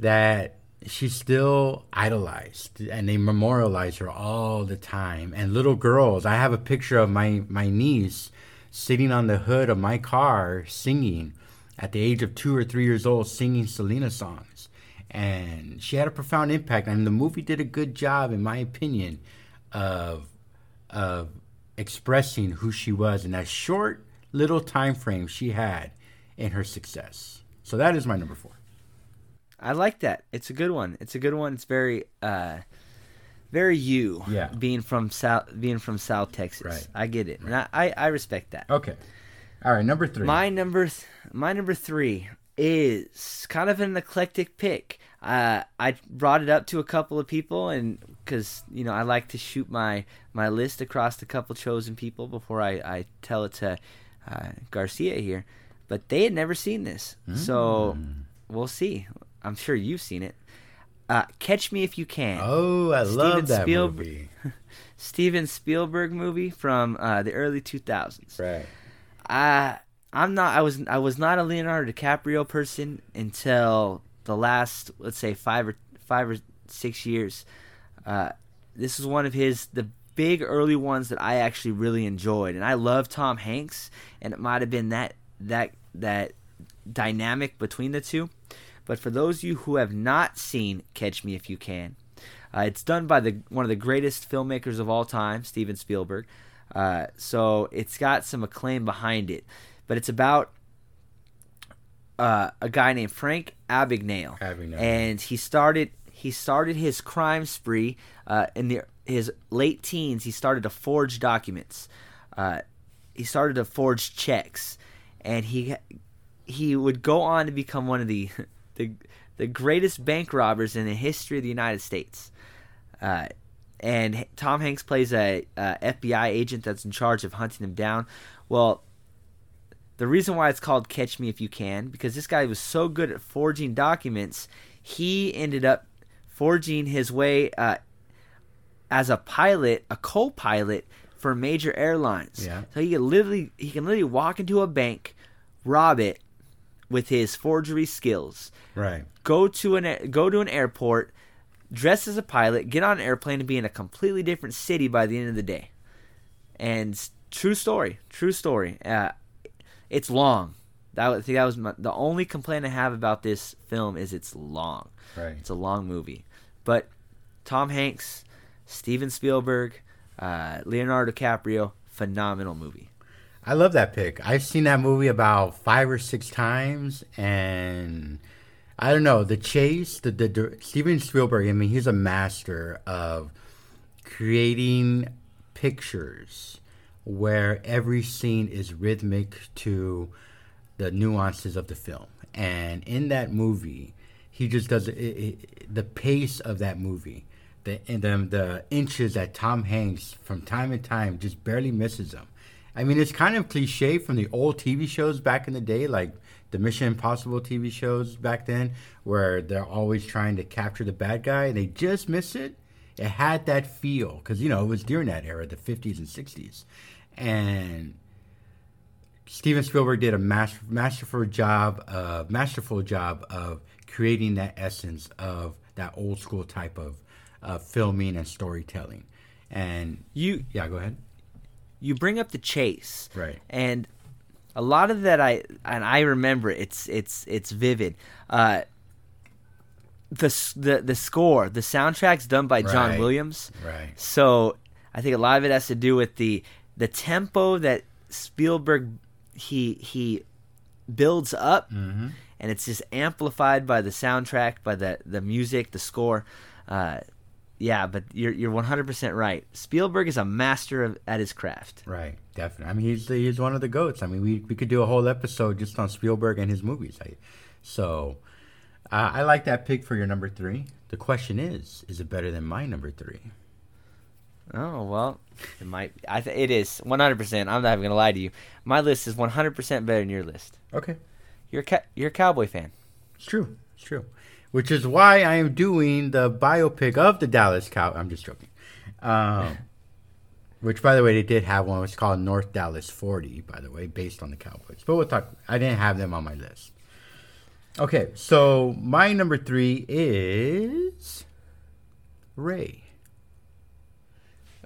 that she's still idolized and they memorialize her all the time. And little girls i have a picture of my my niece sitting on the hood of my car singing at the age of two or three years old singing selena songs. And she had a profound impact and the movie did a good job in my opinion of of expressing who she was in that short little time frame she had in her success. So that is my number four. I like that. It's a good one. It's a good one. It's very uh very you. Yeah. Being from South being from South Texas. Right. I get it. And I, I, I respect that. Okay. All right, number three. My number th- my number three is kind of an eclectic pick. Uh, I brought it up to a couple of people, and because you know I like to shoot my my list across a couple chosen people before I, I tell it to uh, Garcia here, but they had never seen this, so we'll see. I'm sure you've seen it. Uh, Catch Me If You Can. oh, I love that movie. Steven Spielberg movie from uh, the early 2000s. Right. I I'm not I was I was not a Leonardo DiCaprio person until the last let's say five or five or six years. Uh, this is one of his the big early ones that I actually really enjoyed, and I love Tom Hanks, and it might have been that that that dynamic between the two. But for those of you who have not seen Catch Me If You Can, uh, it's done by the one of the greatest filmmakers of all time, Steven Spielberg. Uh, so it's got some acclaim behind it, but it's about uh, a guy named Frank Abagnale, Abagnale. and he started he started his crime spree uh, in the his late teens. He started to forge documents. Uh, he started to forge checks, and he he would go on to become one of the the the greatest bank robbers in the history of the United States. Uh, and Tom Hanks plays a, a FBI agent that's in charge of hunting him down. Well, the reason why it's called Catch Me If You Can because this guy was so good at forging documents, he ended up forging his way uh, as a pilot, a co-pilot for major airlines. Yeah. So he can literally he can literally walk into a bank, rob it with his forgery skills Right. go to an go to an airport, dress as a pilot, get on an airplane, and be in a completely different city by the end of the day. And true story, true story. Uh, it's long. That was, I think that was my, the only complaint I have about this film is it's long. Right. It's a long movie, but Tom Hanks, Steven Spielberg, uh, Leonardo DiCaprio, phenomenal movie. I love that pick. I've seen that movie about five or six times, and I don't know the chase. The, the, the Steven Spielberg. I mean, he's a master of creating pictures where every scene is rhythmic to the nuances of the film. And in that movie, he just does it, it, the pace of that movie. The, and the, the inches that Tom Hanks from time to time just barely misses them. I mean, it's kind of cliche from the old TV shows back in the day, like the Mission Impossible TV shows back then, where they're always trying to capture the bad guy and they just miss it. It had that feel because, you know, it was during that era, the 50s and 60s. And Steven Spielberg did a mas- masterful job, uh, masterful job of creating that essence of that old school type of uh, filming and storytelling. And You yeah, go ahead. you bring up the chase, Right. And a lot of that I and I remember it's it's it's vivid. Uh, the the the score, the soundtrack's done by John Williams. Right. So I think a lot of it has to do with the the tempo that Spielberg he he builds up, Mm-hmm. And it's just amplified by the soundtrack, by the the music, the score. Uh, yeah, but you're you're 100 percent right. Spielberg is a master of, at his craft. Right, definitely. I mean, he's he's one of the goats. I mean, we we could do a whole episode just on Spielberg and his movies. I, so, uh, I like that pick for your number three. The question is, is it better than my number three? Oh well, it might. I th- it is 100. percent I'm not even gonna lie to you. My list is 100 percent better than your list. Okay, You're a ca- you're a cowboy fan. it's true. It's true. Which is why I am doing the biopic of the Dallas Cow. I'm just joking. Um, which, by the way, they did have one. It's called North Dallas 40, by the way, based on the Cowboys. But we'll talk. I didn't have them on my list. Okay, so my number three is Ray.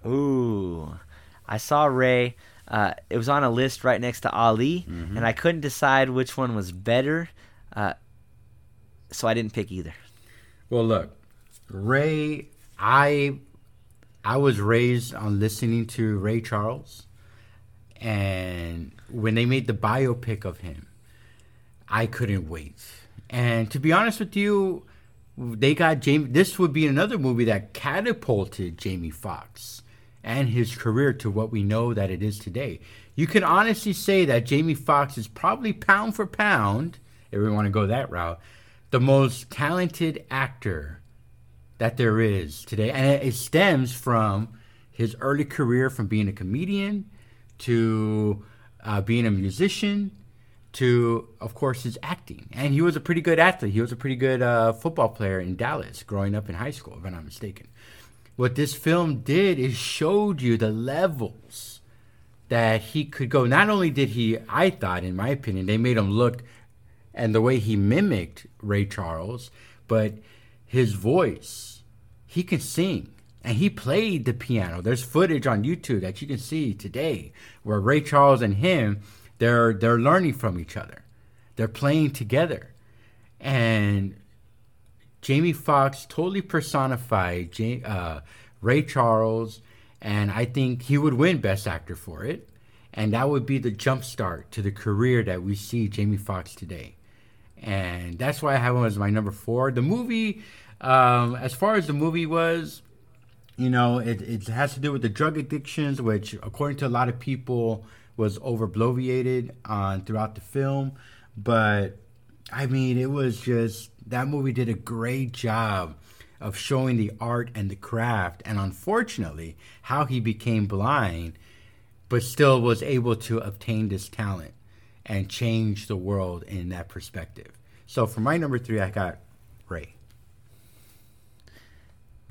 Ooh, I saw Ray. Uh, it was on a list right next to Ali, Mm-hmm. and I couldn't decide which one was better. Uh, so I didn't pick either. Well, look, Ray. I I was raised on listening to Ray Charles, And when they made the biopic of him, I couldn't wait. And to be honest with you, they got Jamie. This would be another movie that catapulted Jamie Foxx and his career to what we know that it is today. You can honestly say that Jamie Foxx is probably pound for pound, if we want to go that route, the most talented actor that there is today. And it stems from his early career from being a comedian to uh, being a musician to, of course, his acting. And he was a pretty good athlete. He was a pretty good uh, football player in Dallas growing up in high school, if I'm not mistaken. What this film did is showed you the levels that he could go. Not only did he, I thought, in my opinion, they made him look and the way he mimicked Ray Charles, but his voice, he can sing and he played the piano. There's footage on YouTube that you can see today where Ray Charles and him they're they're learning from each other. They're playing together. And Jamie Foxx totally personified J- uh, Ray Charles, and I think he would win Best Actor for it. And that would be the jumpstart to the career that we see Jamie Foxx today. And that's why I have him as my number four. The movie, um, as far as the movie was, you know, it, it has to do with the drug addictions, which, according to a lot of people, was overbloviated on throughout the film. But I mean, it was just that movie did a great job of showing the art and the craft, and unfortunately, how he became blind, but still was able to obtain this talent and change the world in that perspective. So for my number three, I got Ray.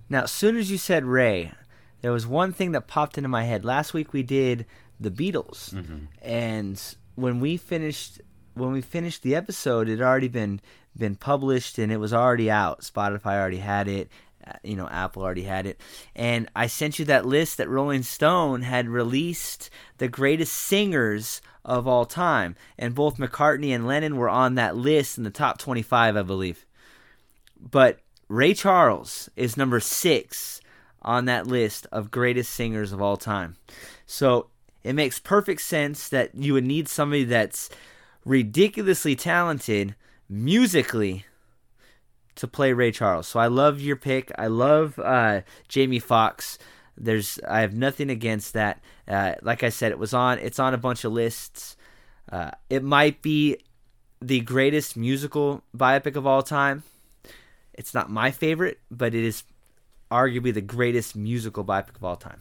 Now, as soon as you said Ray, there was one thing that popped into my head. Last week we did the Beatles, Mm-hmm. and when we finished when we finished the episode, it had already been been published and it was already out. Spotify already had it. uh, You know, Apple already had it, and I sent you that list that Rolling Stone had released the greatest singers of all time, and both McCartney and Lennon were on that list in the top twenty-five, I believe. But Ray Charles is number six on that list of greatest singers of all time. So it makes perfect sense that you would need somebody that's ridiculously talented musically to play Ray Charles. So I love your pick. I love uh, Jamie Foxx. There's I have nothing against that. Uh, like I said, it was on. It's on a bunch of lists. Uh, it might be the greatest musical biopic of all time. It's not my favorite, but it is arguably the greatest musical biopic of all time.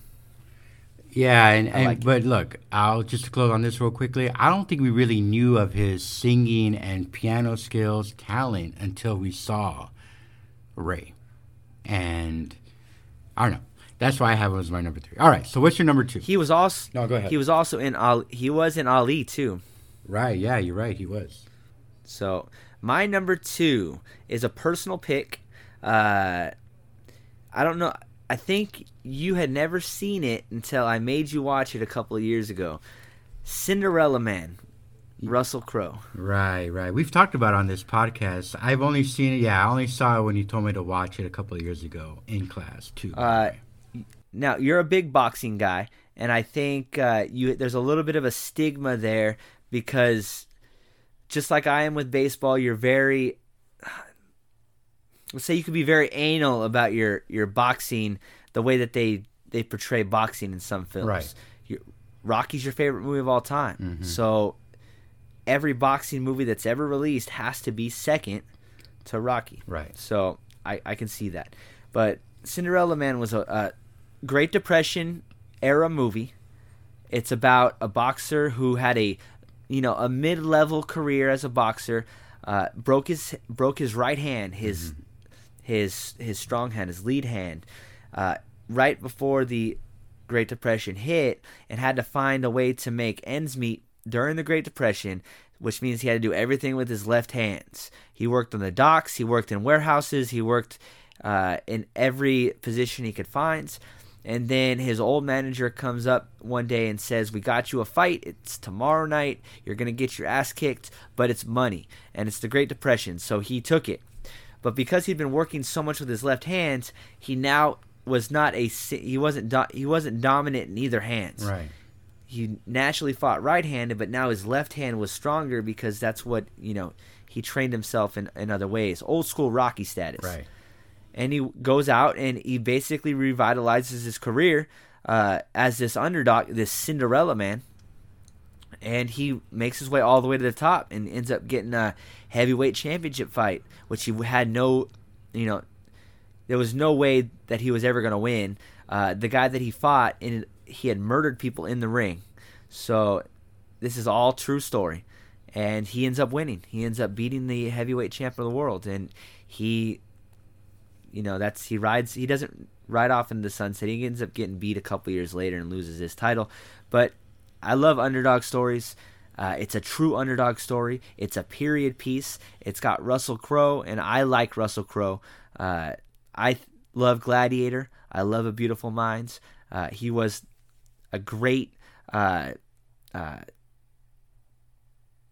Yeah, and, and like but look, I'll just to close on this real quickly. I don't think we really knew of his singing and piano skills, talent until we saw Ray, and I don't know. That's why I have him as my number three. All right, so what's your number two? He was also No, go ahead. He was also in Ali. He was in Ali too. Right, yeah, you're right. He was. So my number two is a personal pick. Uh, I don't know. I think you had never seen it until I made you watch it a couple of years ago. Cinderella Man, Russell Crowe. Right, right. We've talked about it on this podcast. I've only seen it. Yeah, I only saw it when you told me to watch it a couple of years ago in class too. Uh, now you're a big boxing guy, and I think uh, you there's a little bit of a stigma there because just like I am with baseball, you're very let's say you could be very anal about your your boxing, the way that they they portray boxing in some films. Right. Your, Rocky's your favorite movie of all time, so every boxing movie that's ever released has to be second to Rocky. Right. So I, I can see that. But Cinderella Man was a, a Great Depression era movie. It's about a boxer who had a you know a mid level career as a boxer. Uh, broke his broke his right hand, his his his strong hand, his lead hand, uh, right before the Great Depression hit, and had to find a way to make ends meet during the Great Depression, which means he had to do everything with his left hands. He worked on the docks, he worked in warehouses, he worked uh, in every position he could find. And then his old manager comes up one day and says, We got you a fight. It's tomorrow night. You're going to get your ass kicked, but it's money. And it's the Great Depression. So he took it. But because he'd been working so much with his left hands, he now was not a he wasn't do- he wasn't dominant in either hands. right. he naturally fought right-handed, but now his left hand was stronger because that's what you know he trained himself in, in other ways. Old school Rocky status. Right. And he goes out and he basically revitalizes his career uh, as this underdog, this Cinderella man. And he makes his way all the way to the top and ends up getting a heavyweight championship fight, which he had no, you know, there was no way that he was ever going to win. Uh, the guy that he fought, and he had murdered people in the ring. So this is all true story and he ends up winning. He ends up beating the heavyweight champion of the world, and he, you know, that's he rides. He doesn't ride off into the sunset. He ends up getting beat a couple years later and loses his title. But I love underdog stories. Uh, it's a true underdog story. It's a period piece. It's got Russell Crowe, and I like Russell Crowe. Uh, I th- love Gladiator. I love A Beautiful Minds. Uh, he was a great uh, uh,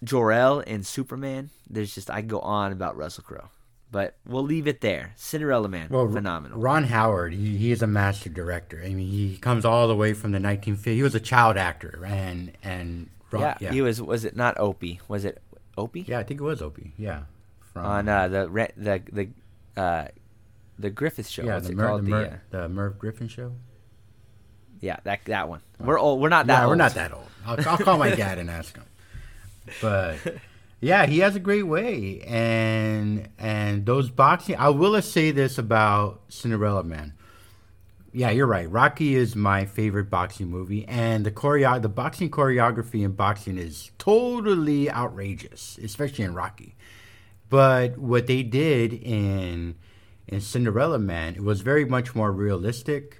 Jor-El and Superman. There's just I can go on about Russell Crowe, but we'll leave it there. Cinderella Man, well, phenomenal. Ron Howard, he, he is a master director. I mean, he comes all the way from the 1950s. He was a child actor, and and Ron, yeah, yeah, he was. Was it not Opie? Was it Opie? Yeah, I think it was Opie. Yeah, from, on uh, the the the uh, the Griffith show. Yeah, What's the, Mer- the, Mer- the, Merv Griffin show. Yeah, that that one. We're old. We're not that. Yeah, old. we're not that old. I'll, I'll call my dad and ask him but yeah, he has a great way, and and those boxing. I will say this about Cinderella Man. Yeah, you're right. Rocky is my favorite boxing movie, and the choreo- the boxing choreography in boxing is totally outrageous, especially in Rocky. But what they did in in Cinderella Man, it was very much more realistic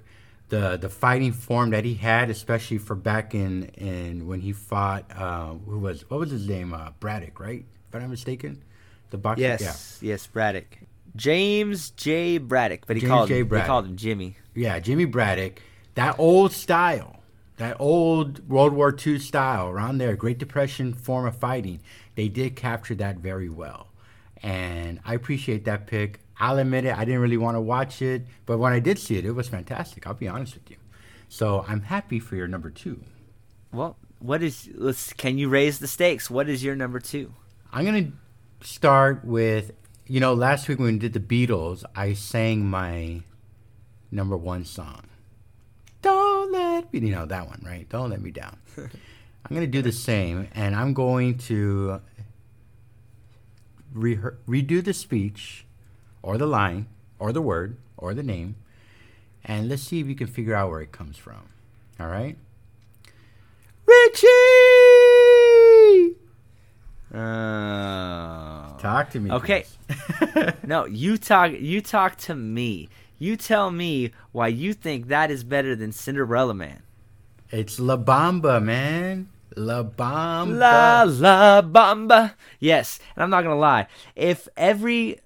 the the fighting form that he had, especially for back in in when he fought uh, who was what was his name uh, Braddock, right? If I'm not mistaken, the boxer. Yes, yeah. yes, Braddock. James J. Braddock, but he James called J. Braddock. they called him Jimmy. Yeah, Jimmy Braddock. That old style, that old World War II style around there, Great Depression form of fighting. They did capture that very well, and I appreciate that pick. I'll admit it, I didn't really want to watch it, but when I did see it, it was fantastic. I'll be honest with you. So I'm happy for your number two. Well, what is? Let's. Can you raise the stakes? What is your number two? I'm gonna start with. You know, last week when we did the Beatles, I sang my number one song. Don't let me. You know that one, right? Don't let me down. I'm gonna do the same, and I'm going to re- redo the speech or the line or the word or the name, and let's see if you can figure out where it comes from. All right? Ritchie! Uh, talk to me. Okay. no, you talk. You talk to me. You tell me why you think that is better than Cinderella Man. It's La Bamba, man. La Bamba. La La Bamba. Yes, and I'm not gonna lie. If every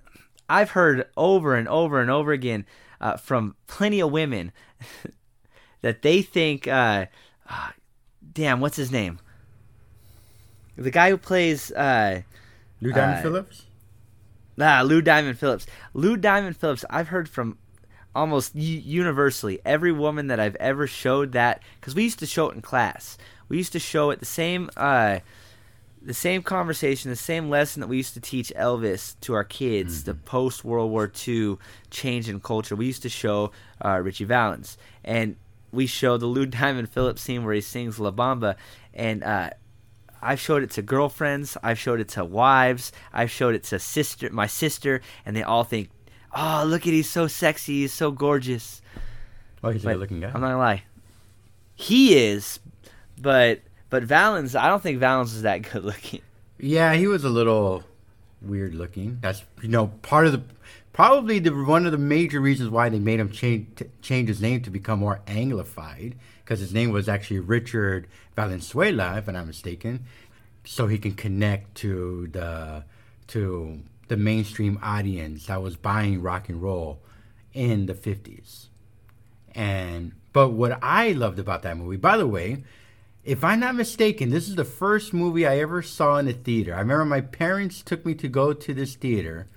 I've heard over and over and over again uh, from plenty of women that they think, uh, uh, damn, what's his name? The guy who plays uh, Lou Diamond uh, Phillips. Ah, Lou Diamond Phillips. Lou Diamond Phillips. I've heard from almost universally every woman that I've ever showed that because we used to show it in class. We used to show it the same uh, the same conversation, the same lesson that we used to teach Elvis to our kids, mm-hmm. the post World War II change in culture. We used to show uh, Ritchie Valens, and we show the Lou Diamond Phillips scene where he sings La Bamba, and uh, I've showed it to girlfriends, I've showed it to wives, I've showed it to sister, my sister, and they all think, "Oh, look at he's so sexy, he's so gorgeous." Oh, he's a good looking guy. I'm not gonna lie, he is, but but Valens, I don't think Valens is that good looking. Yeah, he was a little weird looking. That's you know part of the probably the one of the major reasons why they made him change change his name to become more anglified because his name was actually Richard Valenzuela, if I'm not mistaken, so he can connect to the to the mainstream audience that was buying rock and roll in the 50s. And but what I loved about that movie, by the way, if I'm not mistaken, this is the first movie I ever saw in a theater. I remember my parents took me to go to this theater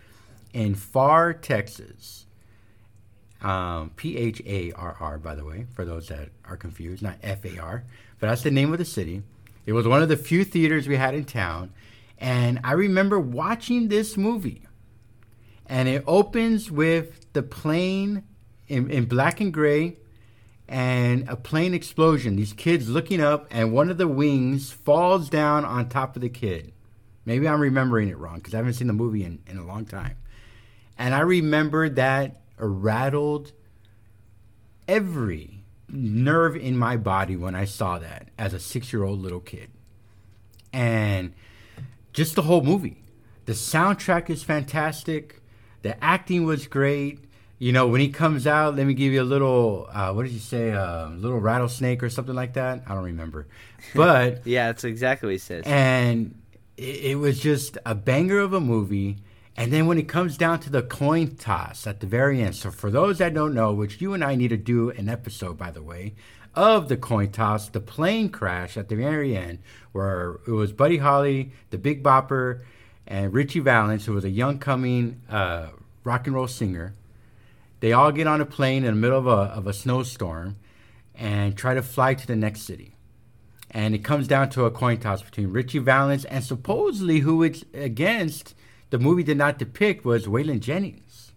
in Pharr, Texas. Um, P H A R R, by the way, for those that are confused, not F A R. but that's the name of the city. It was one of the few theaters we had in town, and I remember watching this movie. And it opens with the plane in, in black and gray and a plane explosion. These kids looking up, and one of the wings falls down on top of the kid. Maybe I'm remembering it wrong because I haven't seen the movie in, in a long time. And I remember that rattled every nerve in my body when I saw that as a six year old little kid. And just the whole movie. The soundtrack is fantastic. The acting was great. You know, when he comes out, let me give you a little, uh, what did you say, a uh, little rattlesnake or something like that? I don't remember. But. yeah, that's exactly what he says. And it, it was just a banger of a movie. And then when it comes down to the coin toss at the very end, so for those that don't know, which you and I need to do an episode, by the way, of the coin toss, the plane crash at the very end, where it was Buddy Holly, the Big Bopper, and Ritchie Valens, who was a young coming uh, rock and roll singer. They all get on a plane in the middle of a, of a snowstorm and try to fly to the next city. And it comes down to a coin toss between Ritchie Valens and supposedly who it's against the movie did not depict was Waylon Jennings.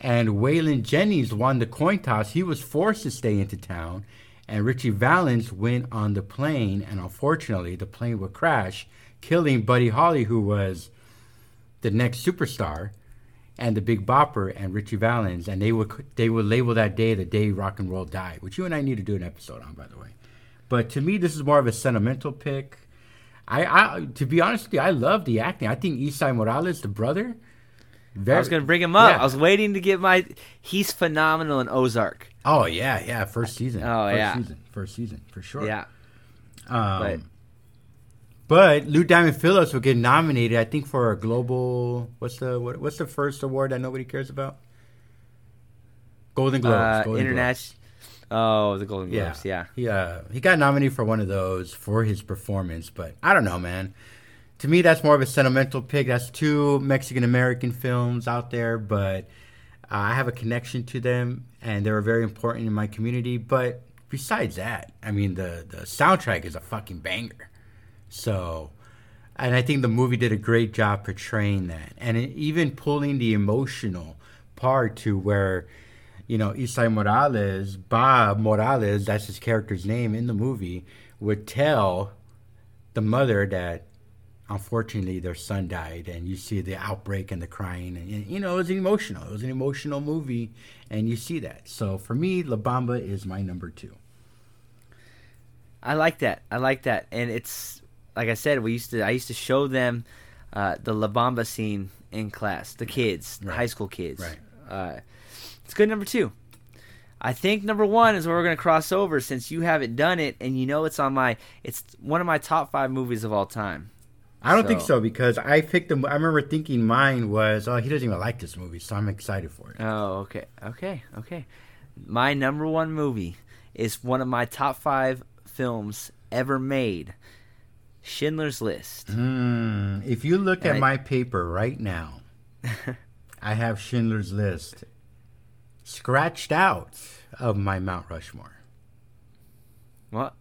And Waylon Jennings won the coin toss. He was forced to stay into town. And Ritchie Valens went on the plane, and unfortunately, the plane would crash, killing Buddy Holly, who was the next superstar, and the Big Bopper and Ritchie Valens, and they would they would label that day the day rock and roll died, which you and I need to do an episode on, by the way. But to me, this is more of a sentimental pick. I, I to be honest with you, I love the acting. I think Esai Morales, the brother. Very, I was gonna bring him up. Yeah. I was waiting to get my. He's phenomenal in Ozark. Oh yeah, yeah, first season. Oh first yeah, season, first season for sure. Yeah. Um, but, but Lou Diamond Phillips will get nominated. I think for a global. What's the what, What's the first award that nobody cares about? Golden Globes. Uh, Golden. Oh, the Golden Globes. Yeah, yeah. He uh, he got nominated for one of those for his performance, but I don't know, man. To me, that's more of a sentimental pick. That's two Mexican American films out there, but uh, I have a connection to them, and they were very important in my community. But besides that, I mean, the the soundtrack is a fucking banger. So, and I think the movie did a great job portraying that, and it, even pulling the emotional part to where you know, Esai Morales, Bob Morales, that's his character's name in the movie, would tell the mother that unfortunately their son died and you see the outbreak and the crying and you know it was emotional. It was an emotional movie and you see that. So for me la bamba is my number two. I like that. I like that. And it's like i said we used to i used to show them uh, the la bamba scene in class the kids right. the high school kids right uh, it's good number two. I think number one is where we're gonna cross over since you haven't done it and you know it's on my it's one of my top five movies of all time. I don't so. think so because I picked them. I remember thinking mine was oh he doesn't even like this movie, so I'm excited for it. Oh okay okay okay. My number one movie is one of my top five films ever made. Schindler's List. Mm, if you look and at I, my paper right now, I have Schindler's List scratched out of my Mount Rushmore. Well,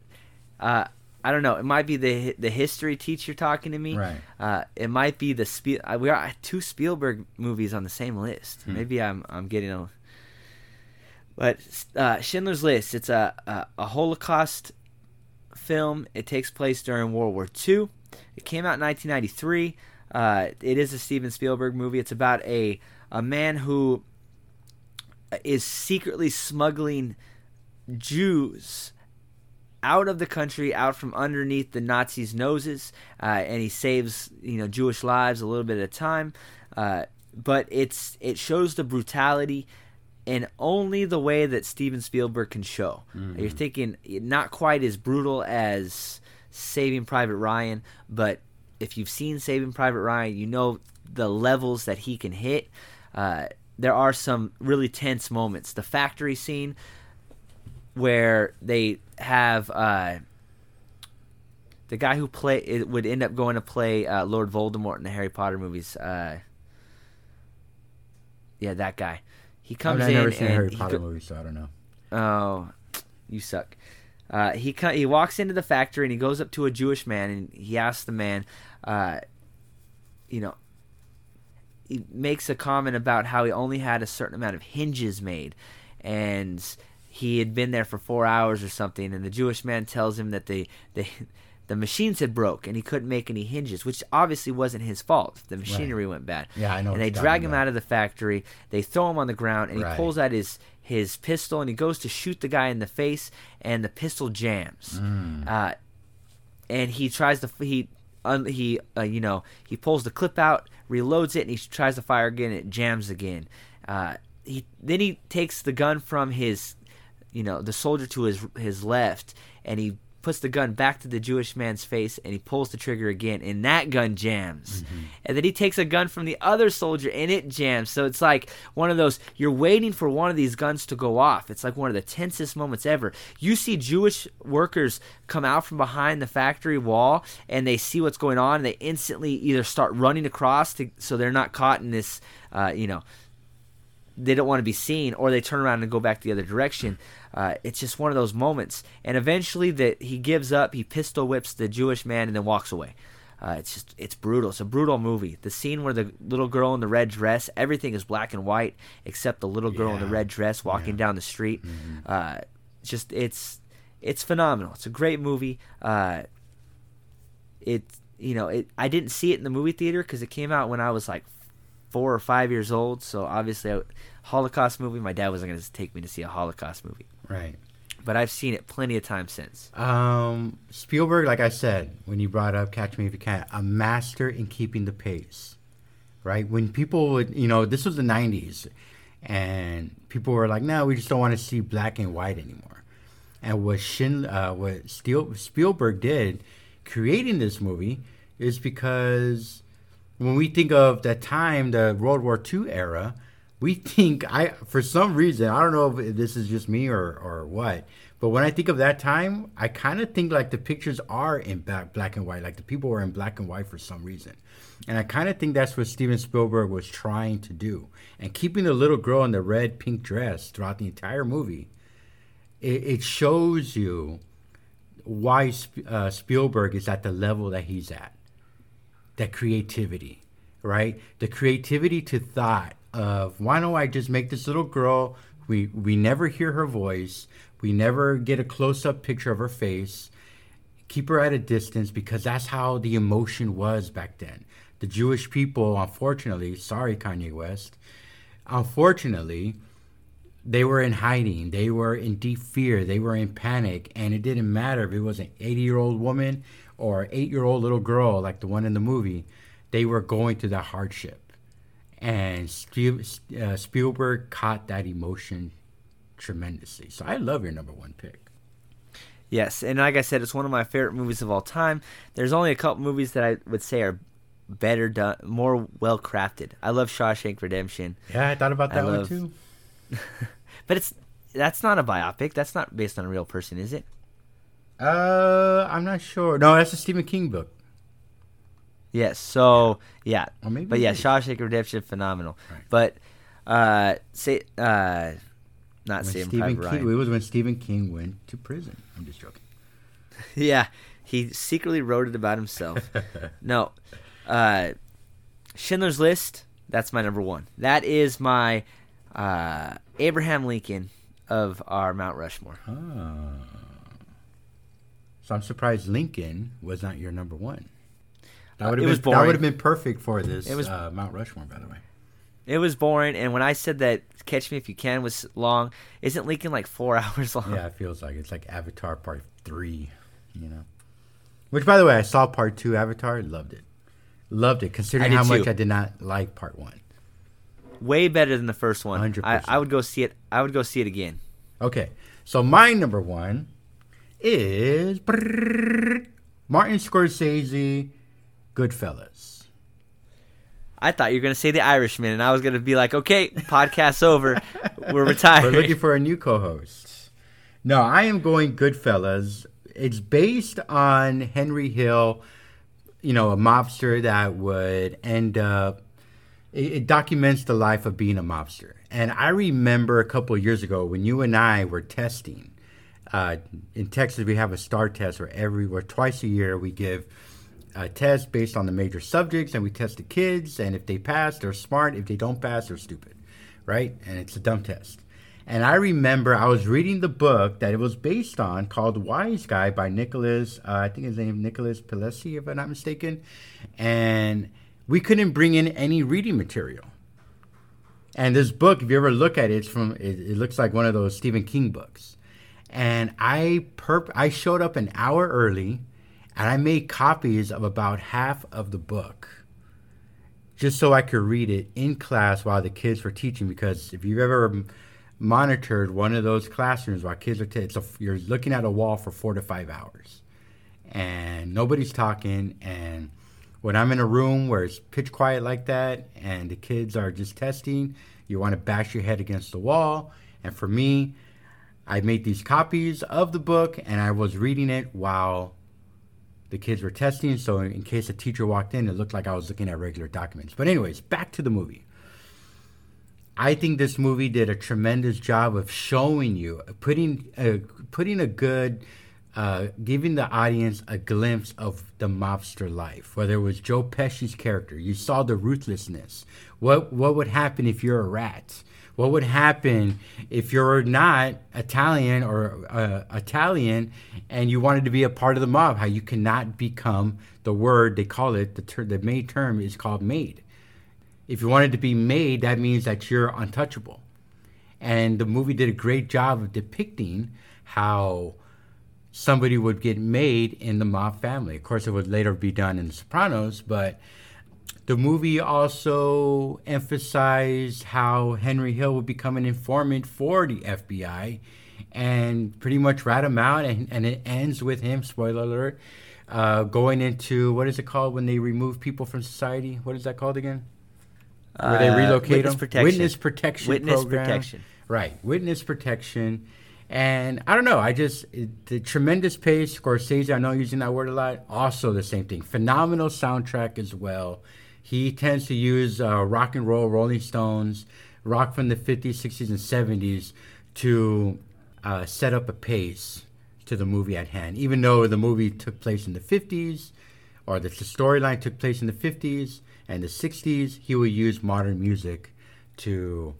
uh, I don't know. It might be the the history teacher talking to me. Right. Uh, it might be the Spiel. Uh, we are two Spielberg movies on the same list. Hmm. Maybe I'm I'm getting a. But uh, Schindler's List. It's a, a, a Holocaust film. It takes place during World War II. It came out in 1993. Uh, it is a Steven Spielberg movie. It's about a a man who is secretly smuggling Jews out of the country, out from underneath the Nazis' noses, uh, and he saves you know Jewish lives a little bit at a time. Uh, but it's it shows the brutality in only the way that Steven Spielberg can show. Mm-hmm. You're thinking not quite as brutal as Saving Private Ryan, but if you've seen Saving Private Ryan, you know the levels that he can hit. Uh, there are some really tense moments. The factory scene where they have uh, the guy who play it would end up going to play uh, Lord Voldemort in the Harry Potter movies. Uh, yeah, that guy. He comes I've in. I've never seen a Harry Potter go- movie, so I don't know. Oh, you suck. Uh, he co- he walks into the factory and he goes up to a Jewish man and he asks the man, uh, you know, he makes a comment about how he only had a certain amount of hinges made, and he had been there for four hours or something. And the Jewish man tells him that the the the machines had broke and he couldn't make any hinges, which obviously wasn't his fault. The machinery went bad. Yeah, I know And they drag him about. out of the factory. They throw him on the ground, and he pulls out his his pistol and he goes to shoot the guy in the face, and the pistol jams. Mm. Uh, and he tries to he un, he uh, you know he pulls the clip out, reloads it, and he tries to fire again. And it jams again. Uh, he then he takes the gun from his you know the soldier to his his left, and he puts the gun back to the Jewish man's face, and he pulls the trigger again, and that gun jams. And then he takes a gun from the other soldier, and it jams. So it's like one of those you're waiting for one of these guns to go off. It's like one of the tensest moments ever. You see Jewish workers come out from behind the factory wall, and they see what's going on, and they instantly either start running across to, so they're not caught in this, uh, you know, they don't want to be seen or they turn around and go back the other direction. Uh, it's just one of those moments. And eventually that he gives up he pistol whips the jewish man and then walks away. Uh, it's just it's brutal. It's a brutal movie. The scene where the little girl in the red dress everything is black and white except the little girl in the red dress walking down the street. Uh, just it's it's phenomenal. It's a great movie. Uh, it you know it i didn't see it in the movie theater because it came out when i was like four or five years old so obviously I, holocaust movie my dad wasn't going to take me to see a holocaust movie Right. but i've seen it plenty of times since Um, Spielberg, like I said, when you brought up Catch Me If You Can, a master in keeping the pace, right? When people would, you know, this was the 90s, and people were like, no, we just don't want to see black and white anymore. And what, Shin, uh, what Steel, Spielberg did creating this movie is because when we think of that time, the World War II era, we think I for some reason I don't know if this is just me or or what, but when I think of that time, I kind of think like the pictures are in black black and white, like the people were in black and white for some reason, and I kind of think that's what Steven Spielberg was trying to do, and keeping the little girl in the red pink dress throughout the entire movie, it, it shows you why uh, Spielberg is at the level that he's at that creativity, right? The creativity to thought of why don't I just make this little girl? We we never hear her voice. We never get a close up picture of her face. Keep her at a distance because that's how the emotion was back then. The Jewish people, unfortunately, sorry Kanye West, unfortunately, they were in hiding. They were in deep fear. They were in panic. And it didn't matter if it was an 80 year old woman or eight year old little girl like the one in the movie. They were going through that hardship. And uh, Spielberg caught that emotion tremendously. So I love your number one pick. yes and like i said it's one of my favorite movies of all time there's only a couple movies that i would say are better done more well crafted i love shawshank redemption Yeah, I thought about that one too. but it's that's not a biopic that's not based on a real person is it Uh, I'm not sure. No, that's a Stephen King book. Yes. So yeah, Or maybe but yeah. Shawshank Redemption, phenomenal. Right. But uh, say uh, not When Saving Stephen Private King, Ryan. it was when Stephen King went to prison. I'm just joking. yeah, he secretly wrote it about himself. no, uh, Schindler's List. That's my number one. That is my uh, Abraham Lincoln of our Mount Rushmore. Ah. So I'm surprised Lincoln was not your number one. That Uh, would have was been that would have been perfect for this It was- uh, Mount Rushmore, by the way. It was boring, and when I said that Catch Me If You Can was long, isn't Lincoln like four hours long? Yeah, it feels like it's like Avatar Part Three, you know. Which, by the way, I saw Part Two Avatar, loved it, loved it. Considering how much. I did not like Part One. Way better than the first one. 100%. I, I would go see it. I would go see it again. Okay, so my number one is Martin Scorsese, Goodfellas. I thought you were gonna say The Irishman, and I was gonna be like, okay, podcast's over, we're retired. We're looking for a new co-host. No, I am going Goodfellas. It's based on Henry Hill, you know, a mobster that would end up. It, it documents the life of being a mobster. And I remember a couple of years ago when you and I were testing uh, in Texas we have a STAR test where every where twice a year we give a test based on the major subjects and we test the kids. And if they pass they're smart. If they don't pass they're stupid right? And it's a dumb test. And i remember i was reading the book that it was based on called wise guy by nicholas uh, i think his name is nicholas Pileggi, if i'm not mistaken. And we couldn't bring in any reading material. And this book if you ever look at it it's from it, it looks like one of those stephen king books and i perp i showed up an hour early and I made copies of about half of the book just so I could read it in class while the kids were teaching. Because if you've ever monitored one of those classrooms while kids are t- a, you're looking at a wall for four to five hours, and nobody's talking. And when I'm in a room where it's pitch quiet like that, and the kids are just testing, you want to bash your head against the wall. And for me, I made these copies of the book, and I was reading it while the kids were testing, so in case a teacher walked in, it looked like I was looking at regular documents. But, anyways, back to the movie. I think this movie did a tremendous job of showing you, putting a, putting a good, uh, giving the audience a glimpse of the mobster life. Whether it was Joe Pesci's character, you saw the ruthlessness. What what would happen if you're a rat? What would happen if you're not Italian or uh, Italian and you wanted to be a part of the mob? How you cannot become the word they call it. The ter- the main term is called made. If you wanted to be made, that means that you're untouchable. And the movie did a great job of depicting how somebody would get made in the mob family. Of course, it would later be done in The Sopranos, but the movie also emphasized how Henry Hill would become an informant for the FBI and pretty much rat him out. And, and it ends with him, spoiler alert, uh, going into what is it called when they remove people from society? What is that called again? Where they Uh, relocate witness them? protection. Witness protection. Witness program. protection. Right, witness protection. And I don't know, I just, the tremendous pace, Scorsese, I know using that word a lot, also the same thing. Phenomenal soundtrack as well. He tends to use uh, rock and roll, Rolling Stones, rock from the 50s, 60s, and 70s to uh, set up a pace to the movie at hand. Even though the movie took place in the 50s, or the, the storyline took place in the 50s and the 60s, he would use modern music to,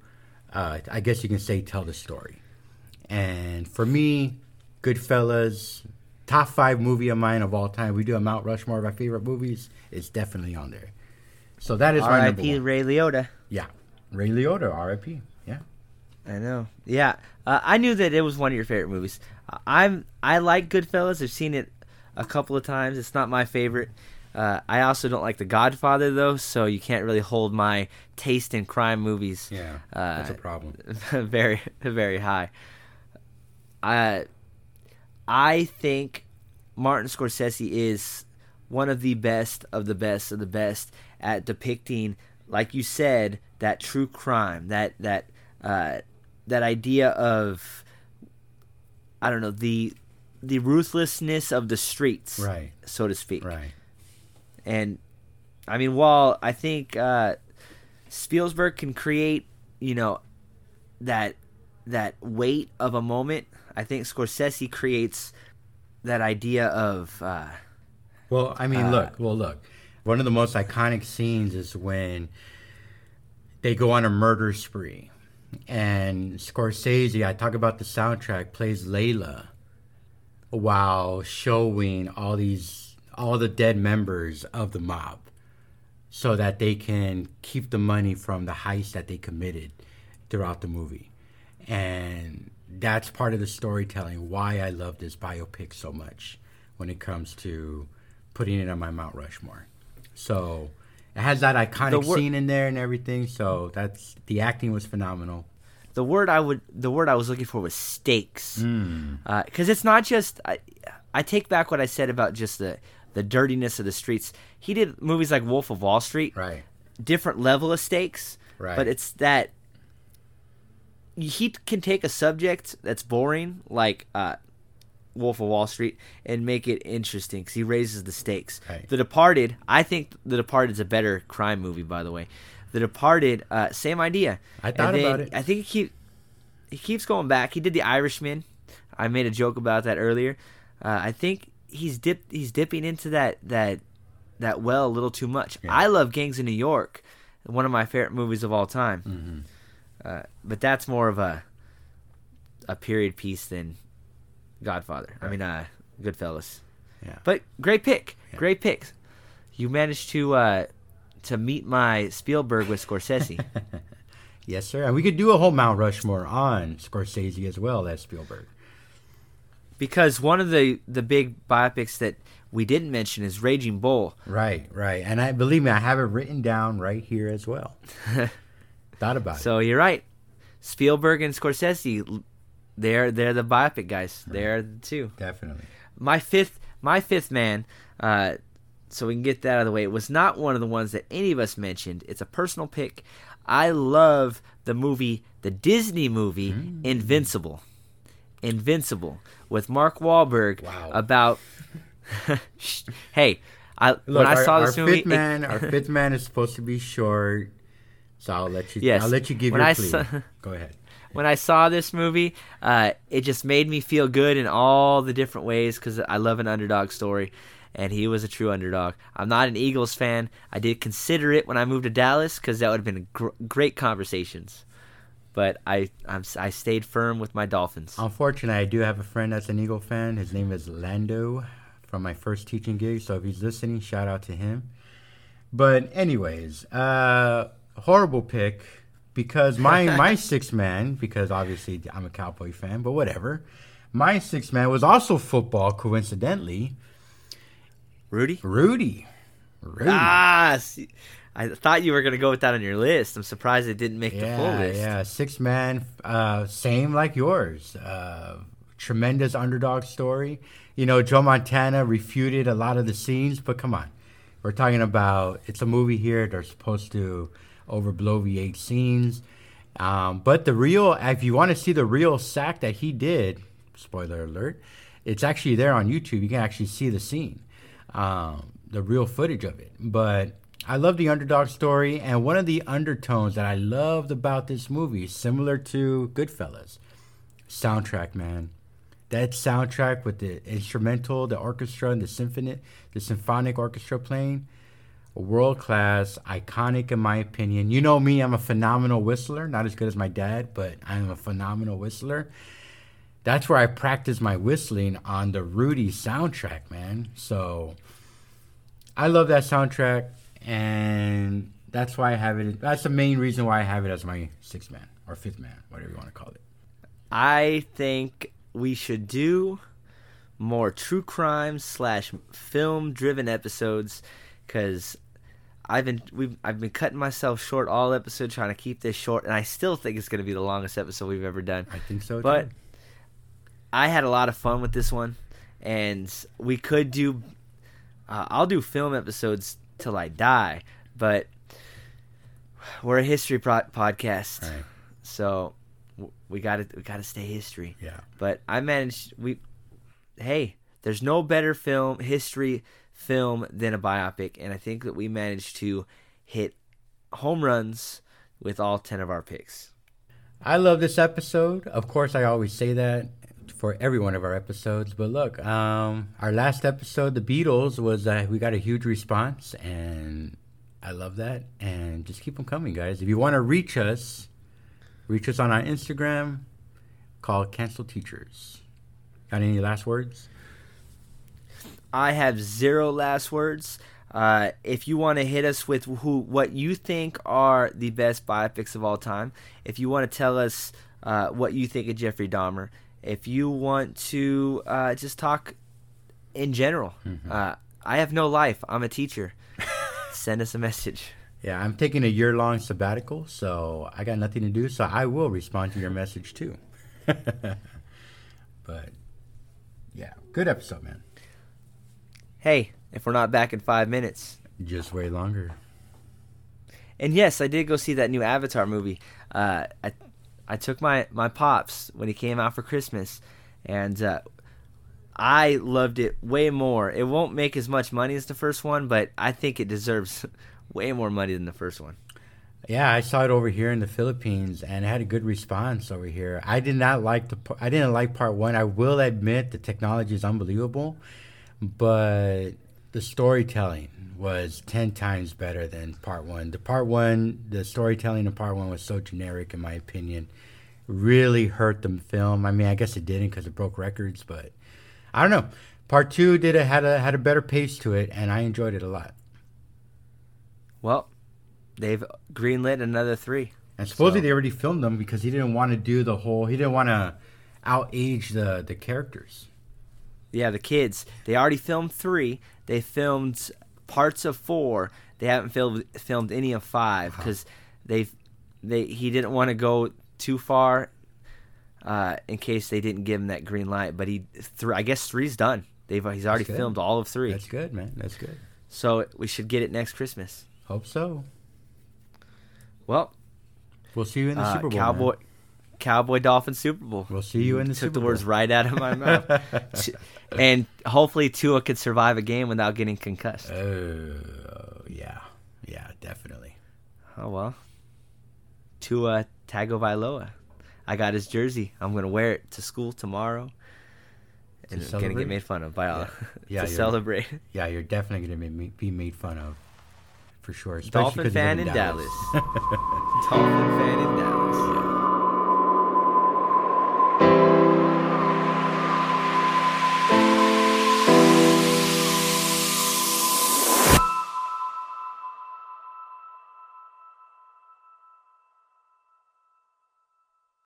uh, I guess you can say, tell the story. And for me, Goodfellas, top five movie of mine of all time. We do a Mount Rushmore of our favorite movies. It's definitely on there. So that is my number one. Ray Liotta. Yeah, Ray Liotta, R.I.P. Yeah. I know. Yeah, uh, I knew that it was one of your favorite movies. Uh, I'm I like Goodfellas. I've seen it a couple of times. It's not my favorite. Uh, I also don't like The Godfather though, so you can't really hold my taste in crime movies. Yeah, uh, that's a problem. very very high. I I think Martin Scorsese is one of the best of the best of the best at depicting, like you said, that true crime, that that uh, that idea of I don't know the the ruthlessness of the streets, Right. so to speak. Right. And I mean, while I think uh, Spielberg can create, you know, that that weight of a moment, I think Scorsese creates that idea of uh, Well, I mean, Uh, look. Well, look. One of the most iconic scenes is when they go on a murder spree, and Scorsese. I talk about the soundtrack plays Layla while showing all these all the dead members of the mob, so that they can keep the money from the heist that they committed throughout the movie, and that's part of the storytelling. Why I love this biopic so much when it comes to putting it on my Mount Rushmore. So it has that iconic wor- scene in there and everything. So that's the acting was phenomenal. the word I would the word I was looking for was stakes, Mm. because it's not just I, I take back what I said about just the the dirtiness of the streets. He did movies like Wolf of Wall Street, Right. different level of stakes, Right. but it's that he can take a subject that's boring like uh, Wolf of Wall Street and make it interesting because he raises the stakes. Right. The Departed, I think The Departed is a better crime movie. By the way, The Departed, uh, same idea. I thought then about it. I think he keep he keeps going back. He did The Irishman. I made a joke about that earlier. Uh, I think he's dip he's dipping into that that that well a little too much. Yeah. I love Gangs in New York, one of my favorite movies of all time. Mm-hmm. Uh, but that's more of a a period piece than Godfather. I mean, uh, Goodfellas. Yeah. But great pick, Yeah. great picks. You managed to uh, to meet my Spielberg with Scorsese. Yes, sir. And we could do a whole Mount Rushmore on Scorsese as well as Spielberg. because one of the the big biopics that we didn't mention is Raging Bull. Right, right. And I believe me, I have it written down right here as well. Thought about it. So you're right. Spielberg and Scorsese, they're they're the biopic guys. They're the two. Definitely. My fifth my fifth man. Uh, so we can get that out of the way. It was not one of the ones that any of us mentioned. It's a personal pick. I love the movie, the Disney movie Mm. Invincible. Invincible with Mark Wahlberg Wow. about. hey, I Look, when I our, saw our this movie, fifth man, our fifth man is supposed to be short. So I'll let you. Yes. I'll let you give When your I plea. saw- Go ahead. when I saw this movie, uh, it just made me feel good in all the different ways because I love an underdog story, and he was a true underdog. I'm not an Eagles fan. I did consider it when I moved to Dallas because that would have been gr- great conversations, but I I'm, I stayed firm with my Dolphins. Unfortunately, I do have a friend that's an Eagle fan. His name is Lando from my first teaching gig. So if he's listening, shout out to him. But anyways, uh, horrible pick because my my six man because obviously I'm a Cowboy fan, but whatever. My six man was also football, coincidentally. Rudy. Rudy. Rudy. Ah, see, I thought you were gonna go with that on your list. I'm surprised it didn't make the full list. yeah, six man, uh, same like yours. Uh, tremendous underdog story. You know, Joe Montana refuted a lot of the scenes, but come on, we're talking about it's a movie here. They're supposed to overbloviate scenes, um, but the real, if you want to see the real sack that he did, spoiler alert, it's actually there on YouTube. You can actually see the scene, um, the real footage of it. But I love the underdog story, and one of the undertones that I loved about this movie, similar to Goodfellas, soundtrack, man. That soundtrack with the instrumental, the orchestra, and the symphony, the symphonic orchestra playing, world class, iconic in my opinion. You know me, I'm a phenomenal whistler. Not as good as my dad, but I'm a phenomenal whistler. That's where I practice my whistling on the Rudy soundtrack, man. So I love that soundtrack, and that's why I have it. That's the main reason why I have it as my sixth man or fifth man, whatever you want to call it. I think we should do more true crime slash film driven episodes because I've been we've I've been cutting myself short all episode trying to keep this short, and I still think it's going to be the longest episode we've ever done. I think so. But too. I had a lot of fun with this one, and we could do. Uh, I'll do film episodes till I die, but we're a history pro- podcast, Right. so we got to we got to stay history. yeah, But I managed. We, hey, there's no better film history film than a biopic, and I think that we managed to hit home runs with all ten of our picks. I love this episode. Of course, I always say that for every one of our episodes. But look, um, our last episode, the Beatles, was uh, we got a huge response, and I love that. And just keep them coming, guys. If you want to reach us, reach us on our Instagram, called Cancelled Teachers. Got any last words? I have zero last words. Uh, if you want to hit us with who, what you think are the best biopics of all time, if you want to tell us uh, what you think of Jeffrey Dahmer, if you want to uh, just talk in general, uh, I have no life. I'm a teacher. Send us a message. Yeah, I'm taking a year long sabbatical, so I got nothing to do, so I will respond to your message too. but yeah, good episode, man. Hey, if we're not back in five minutes. Just way longer. And yes, I did go see that new Avatar movie. Uh, I I took my my pops when he came out for Christmas, and uh, I loved it way more. It won't make as much money as the first one, but I think it deserves way more money than the first one. Yeah, I saw it over here in the Philippines, and it had a good response over here. I did not like the. I didn't like part one. I will admit the technology is unbelievable, but the storytelling was ten times better than part one. The part one, the storytelling in part one was so generic, in my opinion. Really hurt the film. I mean, I guess it didn't because it broke records, but I don't know. Part two did a, had a had a better pace to it, and I enjoyed it a lot. Well, they've greenlit another three. And supposedly So- they already filmed them because he didn't want to do the whole. He didn't want to outage the the characters. Yeah, the kids. They already filmed three. They filmed parts of four. They haven't filmed filmed any of five because they've they he didn't want to go too far uh, in case they didn't give him that green light. But he, I guess three's done. They've he's already filmed all of three. That's good, man. That's good. So we should get it next Christmas. Hope so. Well, We'll see you in the uh, Super Bowl. Cowboy, man. Cowboy Dolphin Super Bowl. We'll see you in the Took Super the Bowl. words right out of my mouth. and hopefully Tua could survive a game without getting concussed. Oh yeah, yeah, definitely. Oh well. Tua Tagovailoa. I got his jersey. I'm gonna wear it to school tomorrow. And I'm gonna get made fun of by all Yeah. Yeah, to celebrate. Yeah, you're definitely gonna be, be made fun of, for sure. Dolphin fan in Dallas. Dolphin fan